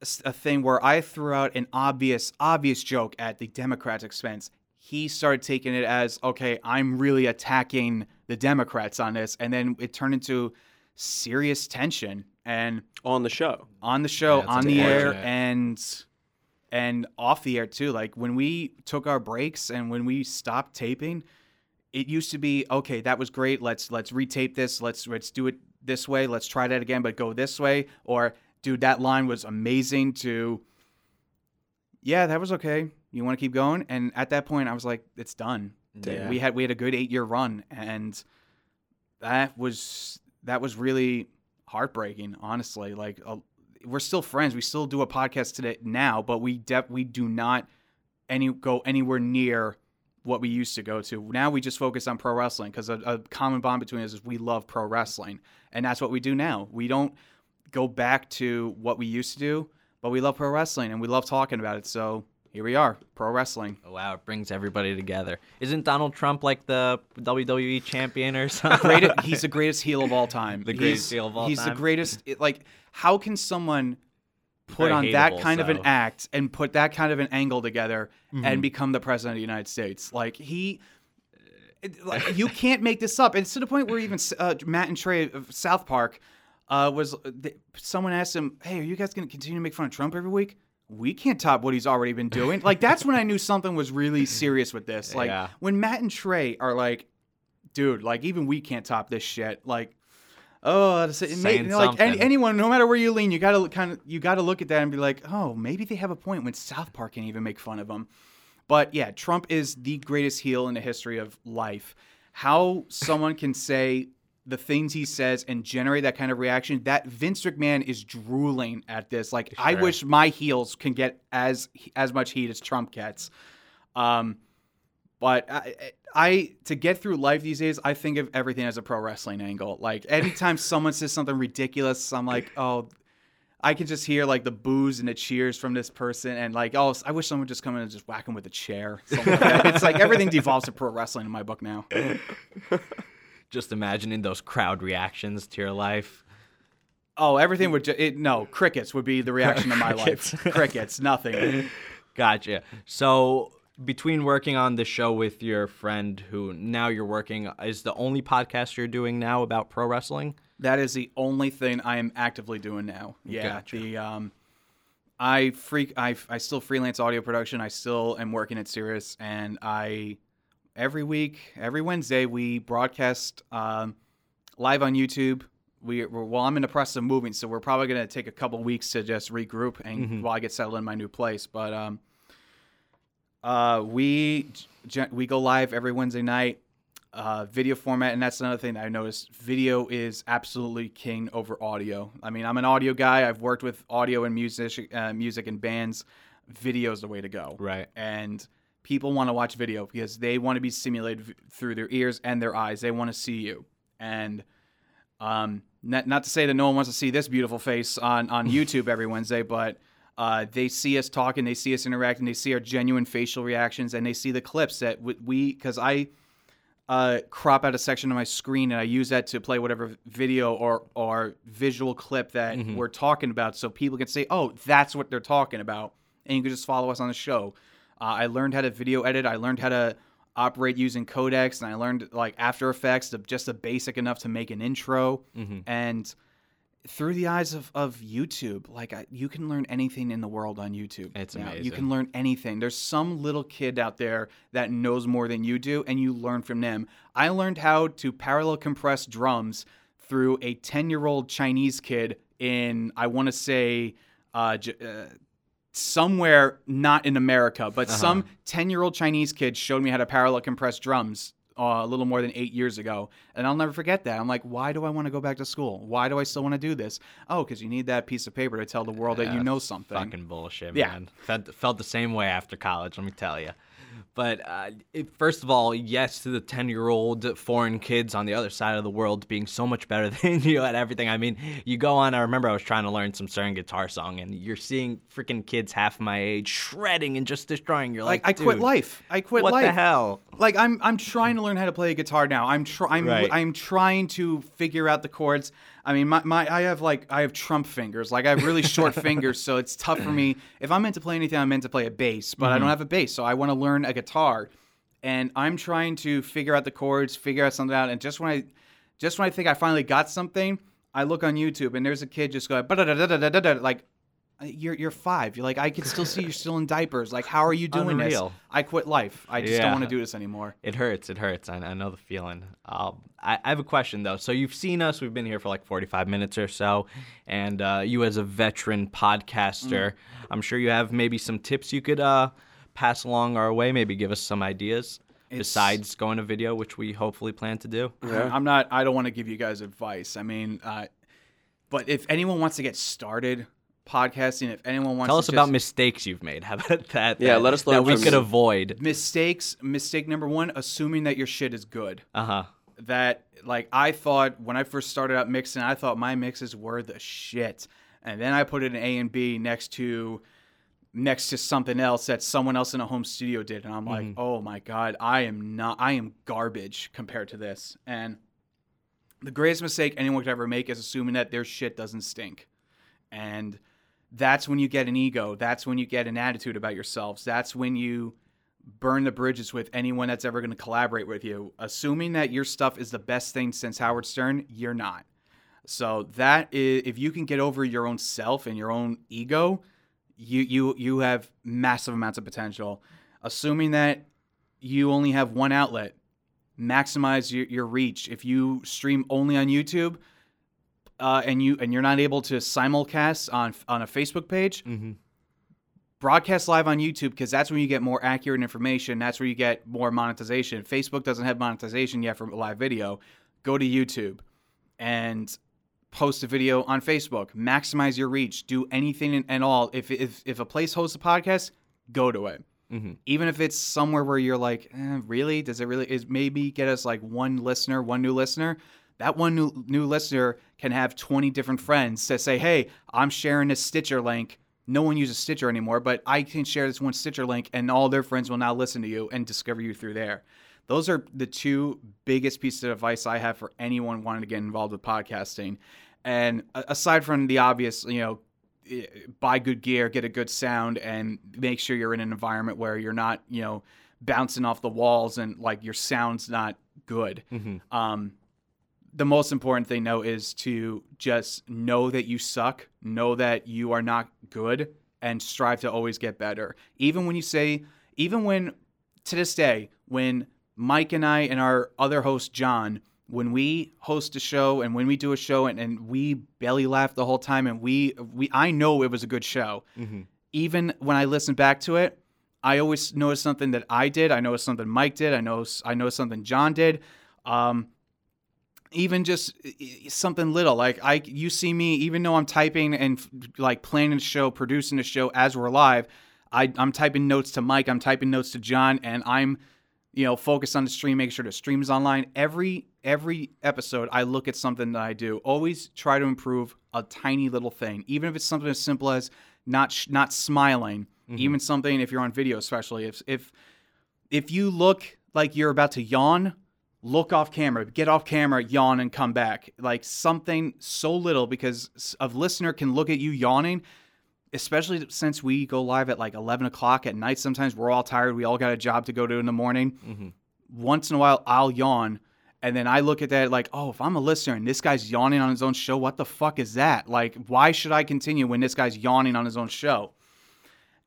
a s- a thing where I threw out an obvious obvious joke at the Democrats' expense. He started taking it as okay, I'm really attacking the Democrats on this, and then it turned into serious tension and On the show. on the show, Yeah, it's on the air, unfortunate. and and off the air too. Like when we took our breaks and when we stopped taping, it used to be okay. That was great. Let's let's retape this. Let's let's do it this way. Let's try that again, but go this way. Or dude, that line was amazing. To yeah, that was okay. You want to keep going? And at that point, I was like, it's done. Yeah. We had we had a good eight year run, and that was that was really heartbreaking. Honestly, like uh, we're still friends. We still do a podcast today now, but we we do not any go anywhere near what we used to go to. Now we just focus on pro wrestling because a, a common bond between us is we love pro wrestling, and that's what we do now. We don't go back to what we used to do, but we love pro wrestling and we love talking about it. So here we are, pro wrestling. Oh, wow, it brings everybody together. Isn't Donald Trump like the WWE champion or something? greatest, he's the greatest heel of all time. The greatest He's- heel of all he's time? He's the greatest. it- like, how can someone put Very on that hateable, kind of an act and put that kind of an angle together Mm-hmm. and become the president of the United States? Like he. it- like, you can't make this up. It's to the point where even uh, Matt and Trey of South Park uh, was. They, someone asked him, "Hey, are you guys going to continue to make fun of Trump every week?" We can't top what he's already been doing. Like that's when I knew something was really serious with this. Like Yeah. when Matt and Trey are like, dude, like even we can't top this shit. Like, oh, that's- it may, like any, anyone, no matter where you lean, you gotta kind of you gotta look at that and be like, oh, maybe they have a point when South Park can even make fun of them. But yeah, Trump is the greatest heel in the history of life. How someone can say the things he says and generate that kind of reaction, that Vince McMahon is drooling at this. Like, I wish my heels can get as as much heat as Trump gets. Um, but I, I to get through life these days, I think of everything as a pro wrestling angle. Like anytime someone says something ridiculous, I'm like, oh, I can just hear like the boos and the cheers from this person, and like, oh, I wish someone would just come in and just whack him with a chair. like it's like everything devolves to pro wrestling in my book now. Just imagining those crowd reactions to your life. Oh, everything would ju- it, no crickets would be the reaction of my life. crickets, nothing. Gotcha. So between working on the show with your friend who now you're working is the only podcast you're doing now about pro wrestling? That is the only thing I am actively doing now. Yeah. Gotcha. The um, I freak. I I still freelance audio production. I still am working at Sirius, and I every week, every Wednesday, we broadcast um, live on YouTube. We we're, well, I'm in the process of moving, so we're probably gonna take a couple weeks to just regroup and while I get settled in my new place. But um, uh, we we go live every Wednesday night. uh, video format, and that's another thing that I noticed. Video is absolutely king over audio. I mean, I'm an audio guy. I've worked with audio and music, uh, music and bands. Video is the way to go. Right. And people want to watch video because they want to be stimulated through their ears and their eyes. They want to see you. And um, not, not to say that no one wants to see this beautiful face on, on YouTube every Wednesday, but uh, they see us talking, they see us interacting, they see our genuine facial reactions, and they see the clips that we, because I uh, crop out a section of my screen and I use that to play whatever video or, or visual clip that we're talking about so people can say, oh, that's what they're talking about. And you can just follow us on the show. Uh, I learned how to video edit. I learned how to operate using codecs, and I learned like After Effects, the, just the basic enough to make an intro. And through the eyes of, of YouTube, like I, you can learn anything in the world on YouTube. It's now. You can learn anything. There's some little kid out there that knows more than you do, and you learn from them. I learned how to parallel compress drums through a 10 year old Chinese kid in, I want to say, uh, J- uh, somewhere not in America, but some 10 year old Chinese kid showed me how to parallel compress drums uh, a little more than eight years ago. And I'll never forget that. I'm like, why do I want to go back to school? Why do I still want to do this? Oh, because you need that piece of paper to tell the world that you know something. Fucking bullshit, Yeah. man. Felt, felt the same way after college, let me tell you. But uh, it, first of all, yes to the 10 year old foreign kids on the other side of the world being so much better than you at everything. I mean, you go on, I remember I was trying to learn some certain guitar song, and you're seeing freaking kids half my age shredding and just destroying. You're like, like, I quit life. I quit What life. the hell? Like I'm I'm trying to learn how to play a guitar now. I'm try I'm Right. I'm trying to figure out the chords. I mean, my, my I have like I have Trump fingers. Like I have really short fingers, so it's tough for me. If I'm meant to play anything, I'm meant to play a bass, but I Mm-hmm. don't have a bass, so I want to learn a guitar. And I'm trying to figure out the chords, figure out something out. And just when I just when I think I finally got something, I look on YouTube and there's a kid just going like you're you're five. You're like I can still see you're still in diapers. Like how are you doing Unreal. this? I quit life. I just don't want to do this anymore. It hurts. It hurts. I, I know the feeling. Um, I, I have a question though. So you've seen us. We've been here for like 45 minutes or so, and uh, you as a veteran podcaster, I'm sure you have maybe some tips you could uh, pass along our way. Maybe give us some ideas besides going to video, which we hopefully plan to do. Yeah. I'm not. I don't want to give you guys advice. I mean, uh, but if anyone wants to get started podcasting, if anyone wants to Tell to us about mistakes you've made. How about that? Yeah, that- let us know that we could avoid. mistakes, mistake number one: assuming that your shit is good. Uh huh. that like I thought when I first started out mixing, I thought my mixes were the shit. And then I put it in A and B next to next to something else that someone else in a home studio did and I'm like, "Oh my god, I am not I am garbage compared to this." And the greatest mistake anyone could ever make is assuming that their shit doesn't stink. And that's when you get an ego. That's when you get an attitude about yourselves. That's when you burn the bridges with anyone that's ever going to collaborate with you. Assuming that your stuff is the best thing since Howard Stern, you're not. So that is, if you can get over your own self and your own ego, you you you have massive amounts of potential. Assuming that you only have one outlet, maximize your, your reach. If you stream only on YouTube, uh, and you and you're not able to simulcast on on a Facebook page, Mm-hmm. broadcast live on YouTube because that's when you get more accurate information. That's where you get more monetization. Facebook doesn't have monetization yet for live video. Go to YouTube and post a video on Facebook. Maximize your reach. Do anything and- all. If if if a place hosts a podcast, go to it. Mhm. Even if it's somewhere where you're like, eh, really? Does it really? Is maybe get us like one listener, one new listener? That one new new listener can have 20 different friends that say, "Hey, I'm sharing this Stitcher link." No one uses Stitcher anymore, but I can share this one Stitcher link, and all their friends will now listen to you and discover you through there. Those are the two biggest pieces of advice I have for anyone wanting to get involved with podcasting. And aside from the obvious, you know, buy good gear, get a good sound, and make sure you're in an environment where you're not, you know, bouncing off the walls and like your sound's not good. Mm-hmm. Um, the most important thing, though, is to just know that you suck, know that you are not good, and strive to always get better. Even when you say, even when, to this day, when Mike and I and our other host, John, when we host a show and when we do a show and, and we belly laugh the whole time and we, we, I know it was a good show. Mm-hmm. Even when I listen back to it, I always notice something that I did. I notice something Mike did. I know I noticed something John did. Um, even just something little like I, you see me, even though I'm typing and like planning a show, producing a show as we're live, I, I'm typing notes to Mike, I'm typing notes to John, and I'm, you know, focused on the stream, make sure the stream is online. Every every episode, I look at something that I do. Always try to improve a tiny little thing, even if it's something as simple as not sh- not smiling. Mm-hmm. Even something if you're on video, especially if if if you look like you're about to yawn, look off camera, get off camera, yawn, and come back. Like something so little because a listener can look at you yawning, especially since we go live at like 11 o'clock at night. Sometimes we're all tired. We all got a job to go to in the morning. Mhm. Once in a while, I'll yawn. And then I look at that like, oh, if I'm a listener and this guy's yawning on his own show, what the fuck is that? Like, why should I continue when this guy's yawning on his own show?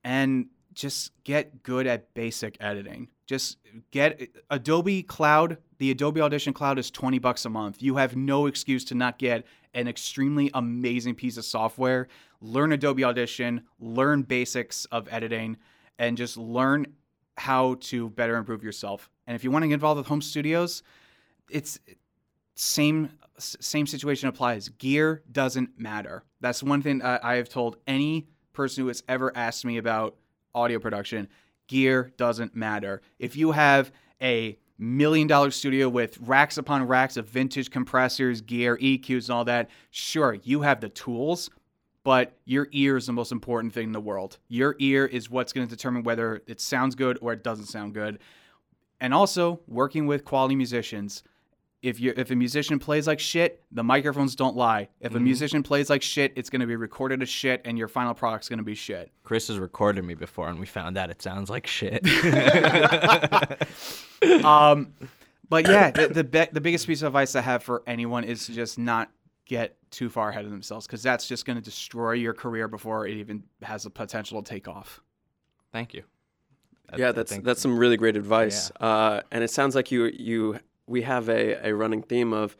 and just get good at basic editing. Just get Adobe Cloud. The Adobe Audition Cloud is 20 bucks a month. You have no excuse to not get an extremely amazing piece of software. Learn Adobe Audition, learn basics of editing, and just learn how to better improve yourself. And if you want to get involved with home studios, it's same same situation applies. Gear doesn't matter. That's one thing I, have told any person who has ever asked me about audio production. Gear doesn't matter. If you have a million dollar studio with racks upon racks of vintage compressors, gear, EQs, and all that, sure, you have the tools, but your ear is the most important thing in the world. Your ear is what's going to determine whether it sounds good or it doesn't sound good. And also, working with quality musicians. If you if a musician plays like shit, the microphones don't lie. If a musician plays like shit, it's going to be recorded as shit, and your final product's going to be shit. Chris has recorded me before, and we found out it sounds like shit. um, but yeah, the the, be- the biggest piece of advice I have for anyone is to just not get too far ahead of themselves because that's just going to destroy your career before it even has the potential to take off. Thank you. I- yeah, that's that's some really great advice. Uh, and it sounds like you you we have a, a running theme of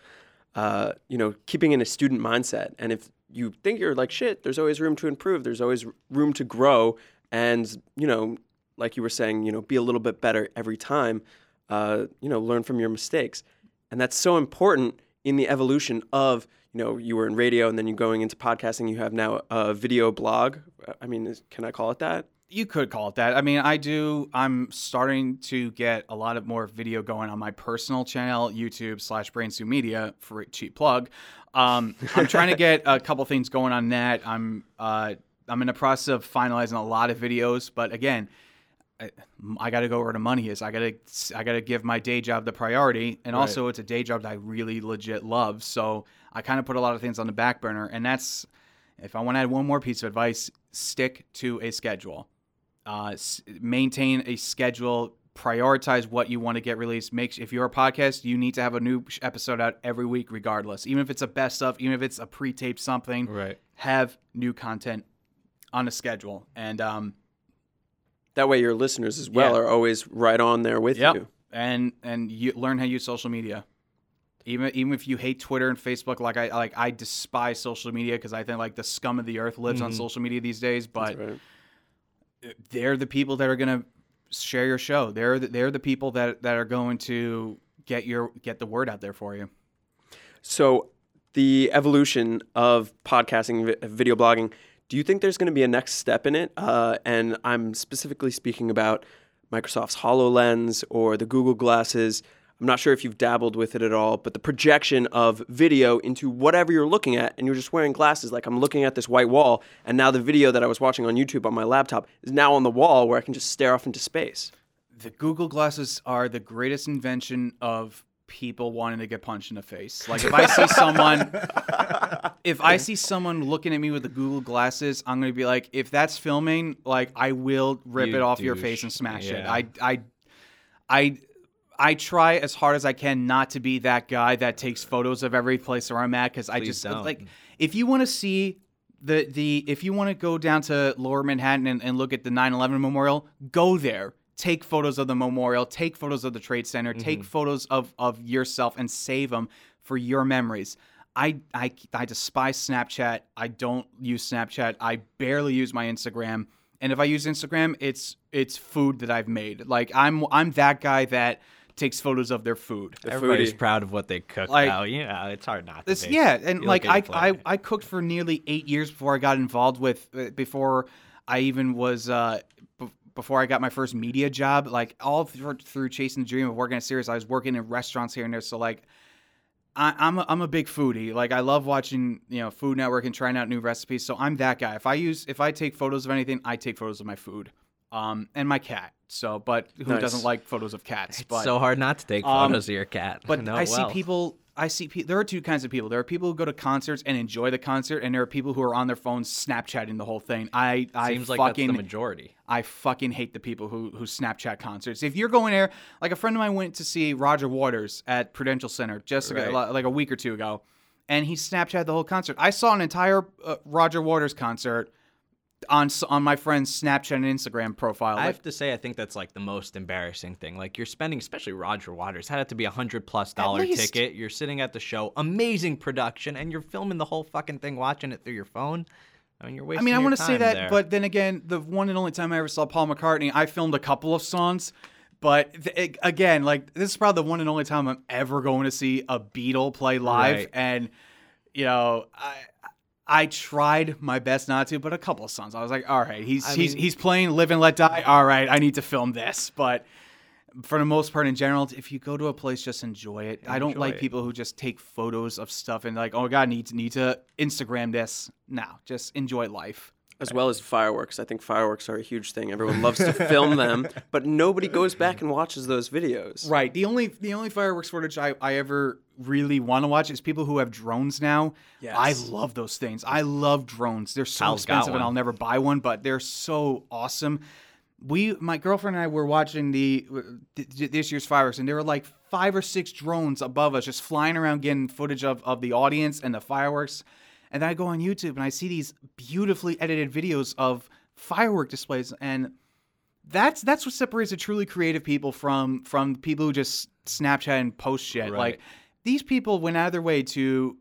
uh, you know keeping in a student mindset. And if you think you're like shit, there's always room to improve. There's always room to grow. And you know, like you were saying, you know, be a little bit better every time. Uh, you know, learn from your mistakes, and that's so important in the evolution of you know you were in radio and then you're going into podcasting. You have now a video blog. I mean, is, can I call it that? You could call it that. I mean, I do. I'm starting to get a lot of more video going on my personal channel, YouTube slash Brainstew Media for a cheap plug. Um, I'm trying to get a couple things going on that. I'm uh, I'm in the process of finalizing a lot of videos, but again, I, I got to go where the money is. I got to I got to give my day job the priority, and Right. also it's a day job that I really legit love. So I kind of put a lot of things on the back burner, and that's if I want to add one more piece of advice, stick to a schedule. Uh, s- maintain a schedule. Prioritize what you want to get released. Make if you're a podcast, you need to have a new episode out every week, regardless. Even if it's a best of, even if it's a pre-taped something, Right. have new content on a schedule. And um, That way, your listeners as well Yeah. are always right on there with Yep. you. and and you learn how to use social media. Even even if you hate Twitter and Facebook, like I like I despise social media because I think like the scum of the earth lives on Mhm. social media these days. But That's right. They're the people that are gonna share your show. They're the, they're the people that that are going to get your get the word out there for you. So, the evolution of podcasting, video blogging, do you think there's going to be a next step in it? Uh, and I'm specifically speaking about Microsoft's HoloLens or the Google Glasses. I'm not sure if you've dabbled with it at all, but the projection of video into whatever you're looking at, and you're just wearing glasses. Like I'm looking at this white wall, and now the video that I was watching on YouTube on my laptop is now on the wall where I can just stare off into space. The Google glasses are the greatest invention of people wanting to get punched in the face. Like if I see someone if I see someone looking at me with the Google glasses, I'm gonna be like, if that's filming, like I will rip You it off your face and smash it. I I I I try as hard as I can not to be that guy that takes photos of every place where I'm at because I just don't. like if you want to see the the if you want to go down to Lower Manhattan and, and look at the 9/11 memorial, go there. Take photos of the memorial. Take photos of the Trade Center. Mm-hmm. Take photos of of yourself and save them for your memories. I, I I despise Snapchat. I don't use Snapchat. I barely use my Instagram. And if I use Instagram, it's it's food that I've made. Like I'm I'm that guy that takes photos of their food. The Everybody's foodie. proud of what they cook Like- now. Yeah, it's hard not to This, be. yeah, and You like I, I I cooked for nearly eight years before I got involved with uh, before I even was uh b- before I got my first media job. Like all through, through chasing the dream of working at Sirius, I was working in restaurants here and there. So like. I, I'm a, I'm a big foodie. Like I love watching you know Food Network and trying out new recipes. So I'm that guy. If I use if I take photos of anything, I take photos of my food, um, and my cat. So, but who Nice. doesn't like photos of cats? It's but so hard not to take Um, photos of your cat. but know I it see people. I see. Pe- there are two kinds of people. There are people who go to concerts and enjoy the concert, and there are people who are on their phones Snapchatting the whole thing. I, I Seems like that's fucking, the majority. I fucking hate the people who who Snapchat concerts. If you're going there, like a friend of mine went to see Roger Waters at Prudential Center just ago- Right. like a week or two ago, and he Snapchat the whole concert. I saw an entire uh, Roger Waters concert on on my friend's Snapchat and Instagram profile. I Like, have to say, I think that's like the most embarrassing thing. Like you're spending, especially Roger Waters, had it to be a hundred plus dollar least. ticket. You're sitting at the show, amazing production, and you're filming the whole fucking thing, watching it through your phone. I mean, you're wasting. I mean, I want to say that, but then again, the one and only time I ever saw Paul McCartney, I filmed a couple of songs. But th- again, like this is probably the one and only time I'm ever going to see a Beatle play live, Right. and you know, I I tried my best not to, but a couple of songs, I was like, all right, he's I he's mean- he's playing "Live and Let Die." All right, I need to film this, but. For the most part, in general, if you go to a place, just enjoy it. I don't like it. people who just take photos of stuff and like, oh god, need to need to Instagram this. No, just enjoy life. As well as fireworks. I think fireworks are a huge thing. Everyone loves to film them, but nobody goes back and watches those videos. Right. The only the only fireworks footage I, I ever really want to watch is people who have drones now. Yes. I love those things. I love drones. They're so Hal's expensive and. I'll never buy one, but they're so awesome. We my girlfriend and I were watching the th- this year's fireworks and there were like five or six drones above us just flying around getting footage of, of the audience and the fireworks. And then I go on YouTube and I see these beautifully edited videos of firework displays and that's that's what separates the truly creative people from from people who just Snapchat and post shit. Right. Like these people went out of their way to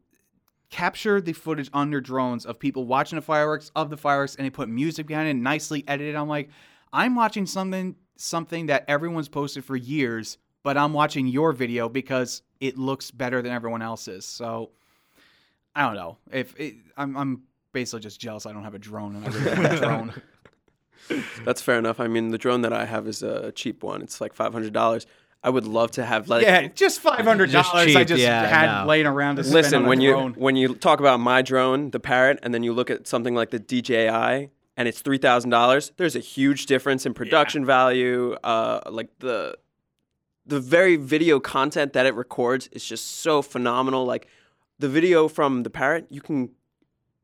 capture the footage on their drones of people watching the fireworks of the fireworks and they put music behind it, nicely edited. I'm like, I'm watching something something that everyone's posted for years, but I'm watching your video because it looks better than everyone else's. So I don't know if it, I'm I'm basically just jealous I don't have a drone and I really want a drone. That's fair enough. I mean, the drone that I have is a cheap one. It's like five hundred dollars. I would love to have like. yeah, just five hundred dollars. I just yeah, had no. laying around to spend Listen, on a when you drone. when you talk about my drone, the Parrot, and then you look at something like the DJI, and it's three thousand dollars. There's a huge difference in production value. Uh, like the the very video content that it records is just so phenomenal. Like the video from the Parrot, you can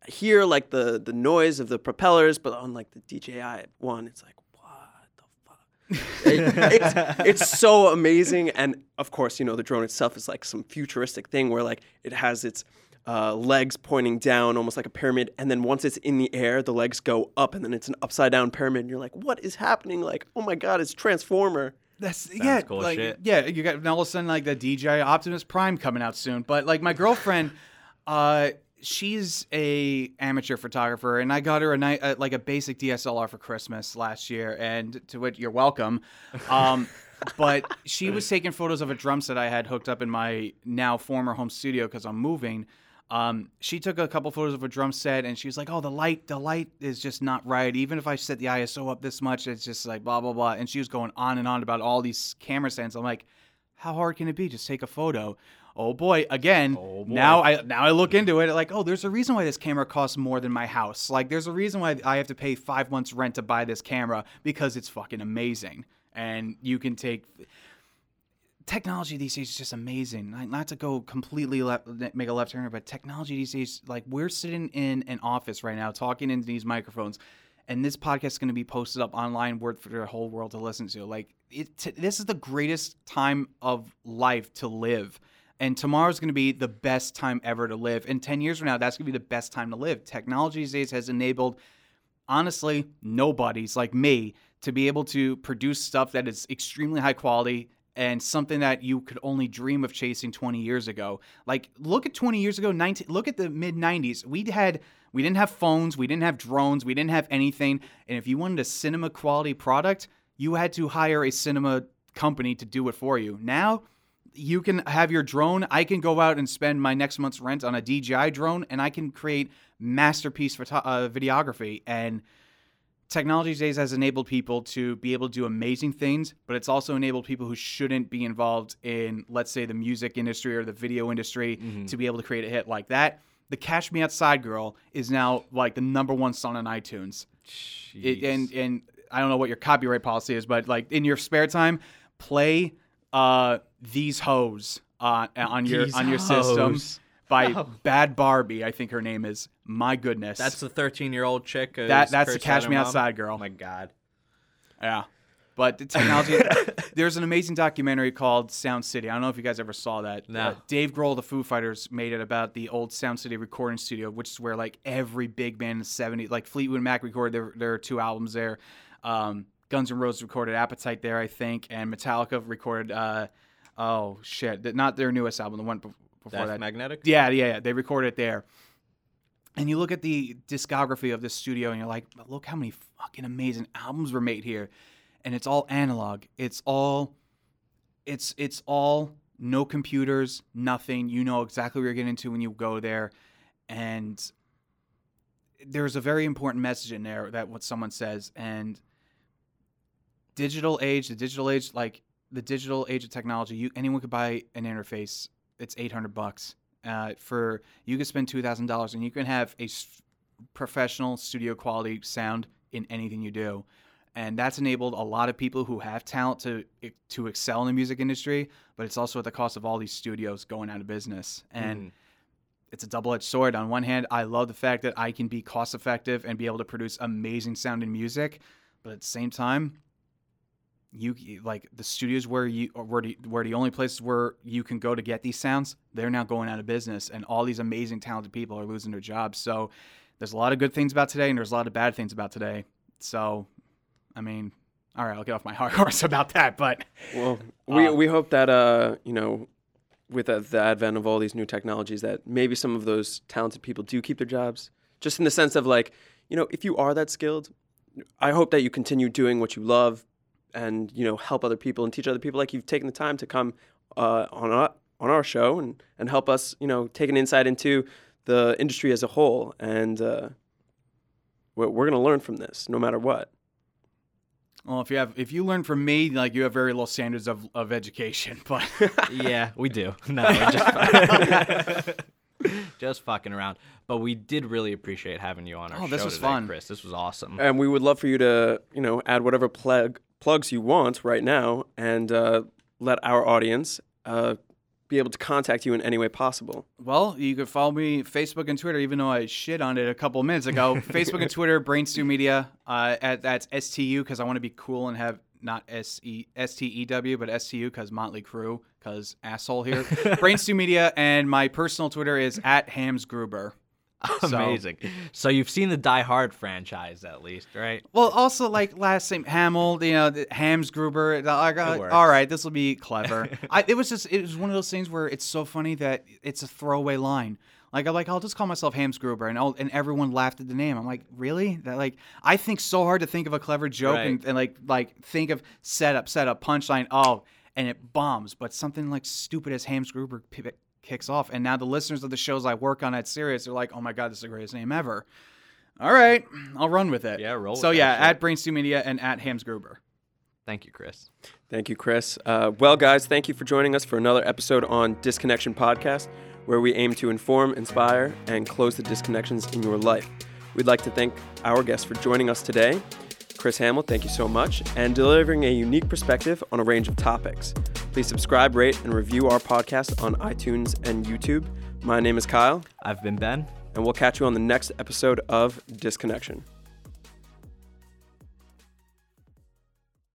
hear like the the noise of the propellers, but on like the DJI one, it's like what the fuck. It- it's, it's so amazing, and of course, you know the drone itself is like some futuristic thing where like it has its uh, legs pointing down, almost like a pyramid, and then once it's in the air, the legs go up, and then it's an upside down pyramid. And you're like, what is happening? Like, oh my god, it's Transformer. That's yeah, cool like, shit. Yeah, you got and all of a sudden like the DJI Optimus Prime coming out soon. But like my girlfriend, uh, she's a amateur photographer, and I got her a night uh, like a basic DSLR for Christmas last year, and to which you're welcome. Um, but she was taking photos of a drum set I had hooked up in my now former home studio because I'm moving. Um, she took a couple photos of a drum set and she was like, "Oh, the light, the light is just not right. Even if I set the ISO up this much, it's just like blah blah blah." And she was going on and on about all these camera stands. I'm like, "How hard can it be? Just take a photo." Oh boy, again. Oh, boy. Now I now I look into it like, "Oh, there's a reason why this camera costs more than my house. Like, there's a reason why I have to pay five months rent to buy this camera because it's fucking amazing." And you can take technology these days is just amazing. Like, not to go completely left, make a left turn, but technology these days, like we're sitting in an office right now talking into these microphones, and this podcast is going to be posted up online word for the whole world to listen to. Like, it, t- this is the greatest time of life to live. And tomorrow's going to be the best time ever to live. And 10 years from now, that's going to be the best time to live. Technology these days has enabled honestly, nobody's like me to be able to produce stuff that is extremely high quality and something that you could only dream of chasing 20 years ago. Like look at 20 years ago, 19 look at the mid 90s. We had we didn't have phones, we didn't have drones, we didn't have anything, and if you wanted a cinema quality product, you had to hire a cinema company to do it for you. Now you can have your drone. I can go out and spend my next month's rent on a DJI drone, and I can create masterpiece photo- uh, videography. And technology these days has enabled people to be able to do amazing things, but it's also enabled people who shouldn't be involved in, let's say, the music industry or the video industry to be able to create a hit like that. The Cash Me Outside Girl is now like the number one song on iTunes. It, and and I don't know what your copyright policy is, but like in your spare time, play uh these hoes on on your These on your system Hoes. By Oh. Bad Barbie. I think her name is. My goodness, That's the 13 year old chick. That- that's the cursed Catch Me mom? Outside girl. Oh my god. yeah. But the technology, there's an amazing documentary called Sound City. I don't know if you guys ever saw that. No. Uh, Dave Grohl, the Foo Fighters, made it about the old Sound City recording studio, which is where like every big band in the '70s, like Fleetwood Mac recorded their, their two albums there. Um, Guns N' Roses recorded Appetite there, I think, and Metallica recorded. Uh, oh shit, th- not their newest album, the one bef- before Death that. magnetic. Yeah, yeah, yeah. They recorded it there. And you look at the discography of this studio and you're like, look how many fucking amazing albums were made here. And it's all analog. It's all it's it's all no computers, nothing. You know exactly what you're getting into when you go there. And there's a very important message in there that what someone says and digital age, the digital age like the digital age of technology, you anyone could buy an interface. It's 800 bucks. Uh, for you can spend two thousand dollars and you can have a s- professional studio quality sound in anything you do, and that's enabled a lot of people who have talent to to excel in the music industry. But it's also at the cost of all these studios going out of business, and Mhm. it's a double-edged sword. On one hand, I love the fact that I can be cost-effective and be able to produce amazing sounding music, but at the same time, you like the studios where you where the, where the only places where you can go to get these sounds, they're now going out of business, and all these amazing talented people are losing their jobs. So there's a lot of good things about today, and there's a lot of bad things about today. So, I mean, all right, I'll get off my hard horse about that, but Well, we, Uh, we hope that uh, you know, with the advent of all these new technologies, that maybe some of those talented people do keep their jobs. Just in the sense of like, you know, if you are that skilled, I hope that you continue doing what you love, and you know, help other people and teach other people. Like you've taken the time to come uh, on our on our show and and help us, you know, take an insight into the industry as a whole, and uh, we're, we're gonna learn from this, no matter what. well, if you have if you learn from me, like you have very low standards of, of education, but yeah, we do. No, we're just, just fucking around. But we did really appreciate having you on our Oh, show this was today, fun. Chris. This was awesome. And we would love for you to, you know, add whatever plug plugs you want right now, and uh, let our audience uh, be able to contact you in any way possible. Well, you can follow me Facebook and Twitter, even though I shit on it a couple minutes ago. Facebook and Twitter, Brainstew Media. Uh, at, that's STU because I want to be cool and have not S E S T E W, but STU because Motley Crue because asshole here. Brainstew Media, and my personal Twitter is at Hams Gruber. So- Amazing. So you've seen the Die Hard franchise at least, right? Well, also like last name Hamill, you know, the Hams Gruber. Like, uh, all right, this will be clever. I, it was just it was one of those things where it's so funny that it's a throwaway line. Like I'm like I'll just call myself Hams Gruber, and I'll, and everyone laughed at the name. I'm like, really? That like I think so hard to think of a clever joke and, and like like think of setup, setup, punchline. Oh, and it bombs. But something like stupid as Hams Gruber p- kicks off, and now the listeners of the shows I work on at Sirius are like, oh my god, this is the greatest name ever. All right, I'll run with it. Yeah, roll So with yeah, shit. at Brainstew Media and at Hams Gruber. Thank you, Chris. Thank you, Chris. Uh, well, guys, thank you for joining us for another episode on Disconnection Podcast, where we aim to inform, inspire, and close the disconnections in your life. We'd like to thank our guests for joining us today. Chris Hamill, thank you so much, and delivering a unique perspective on a range of topics. Please subscribe, rate, and review our podcast on iTunes and YouTube. My name is Kyle, I've been Ben. and we'll catch you on the next episode of Disconnection.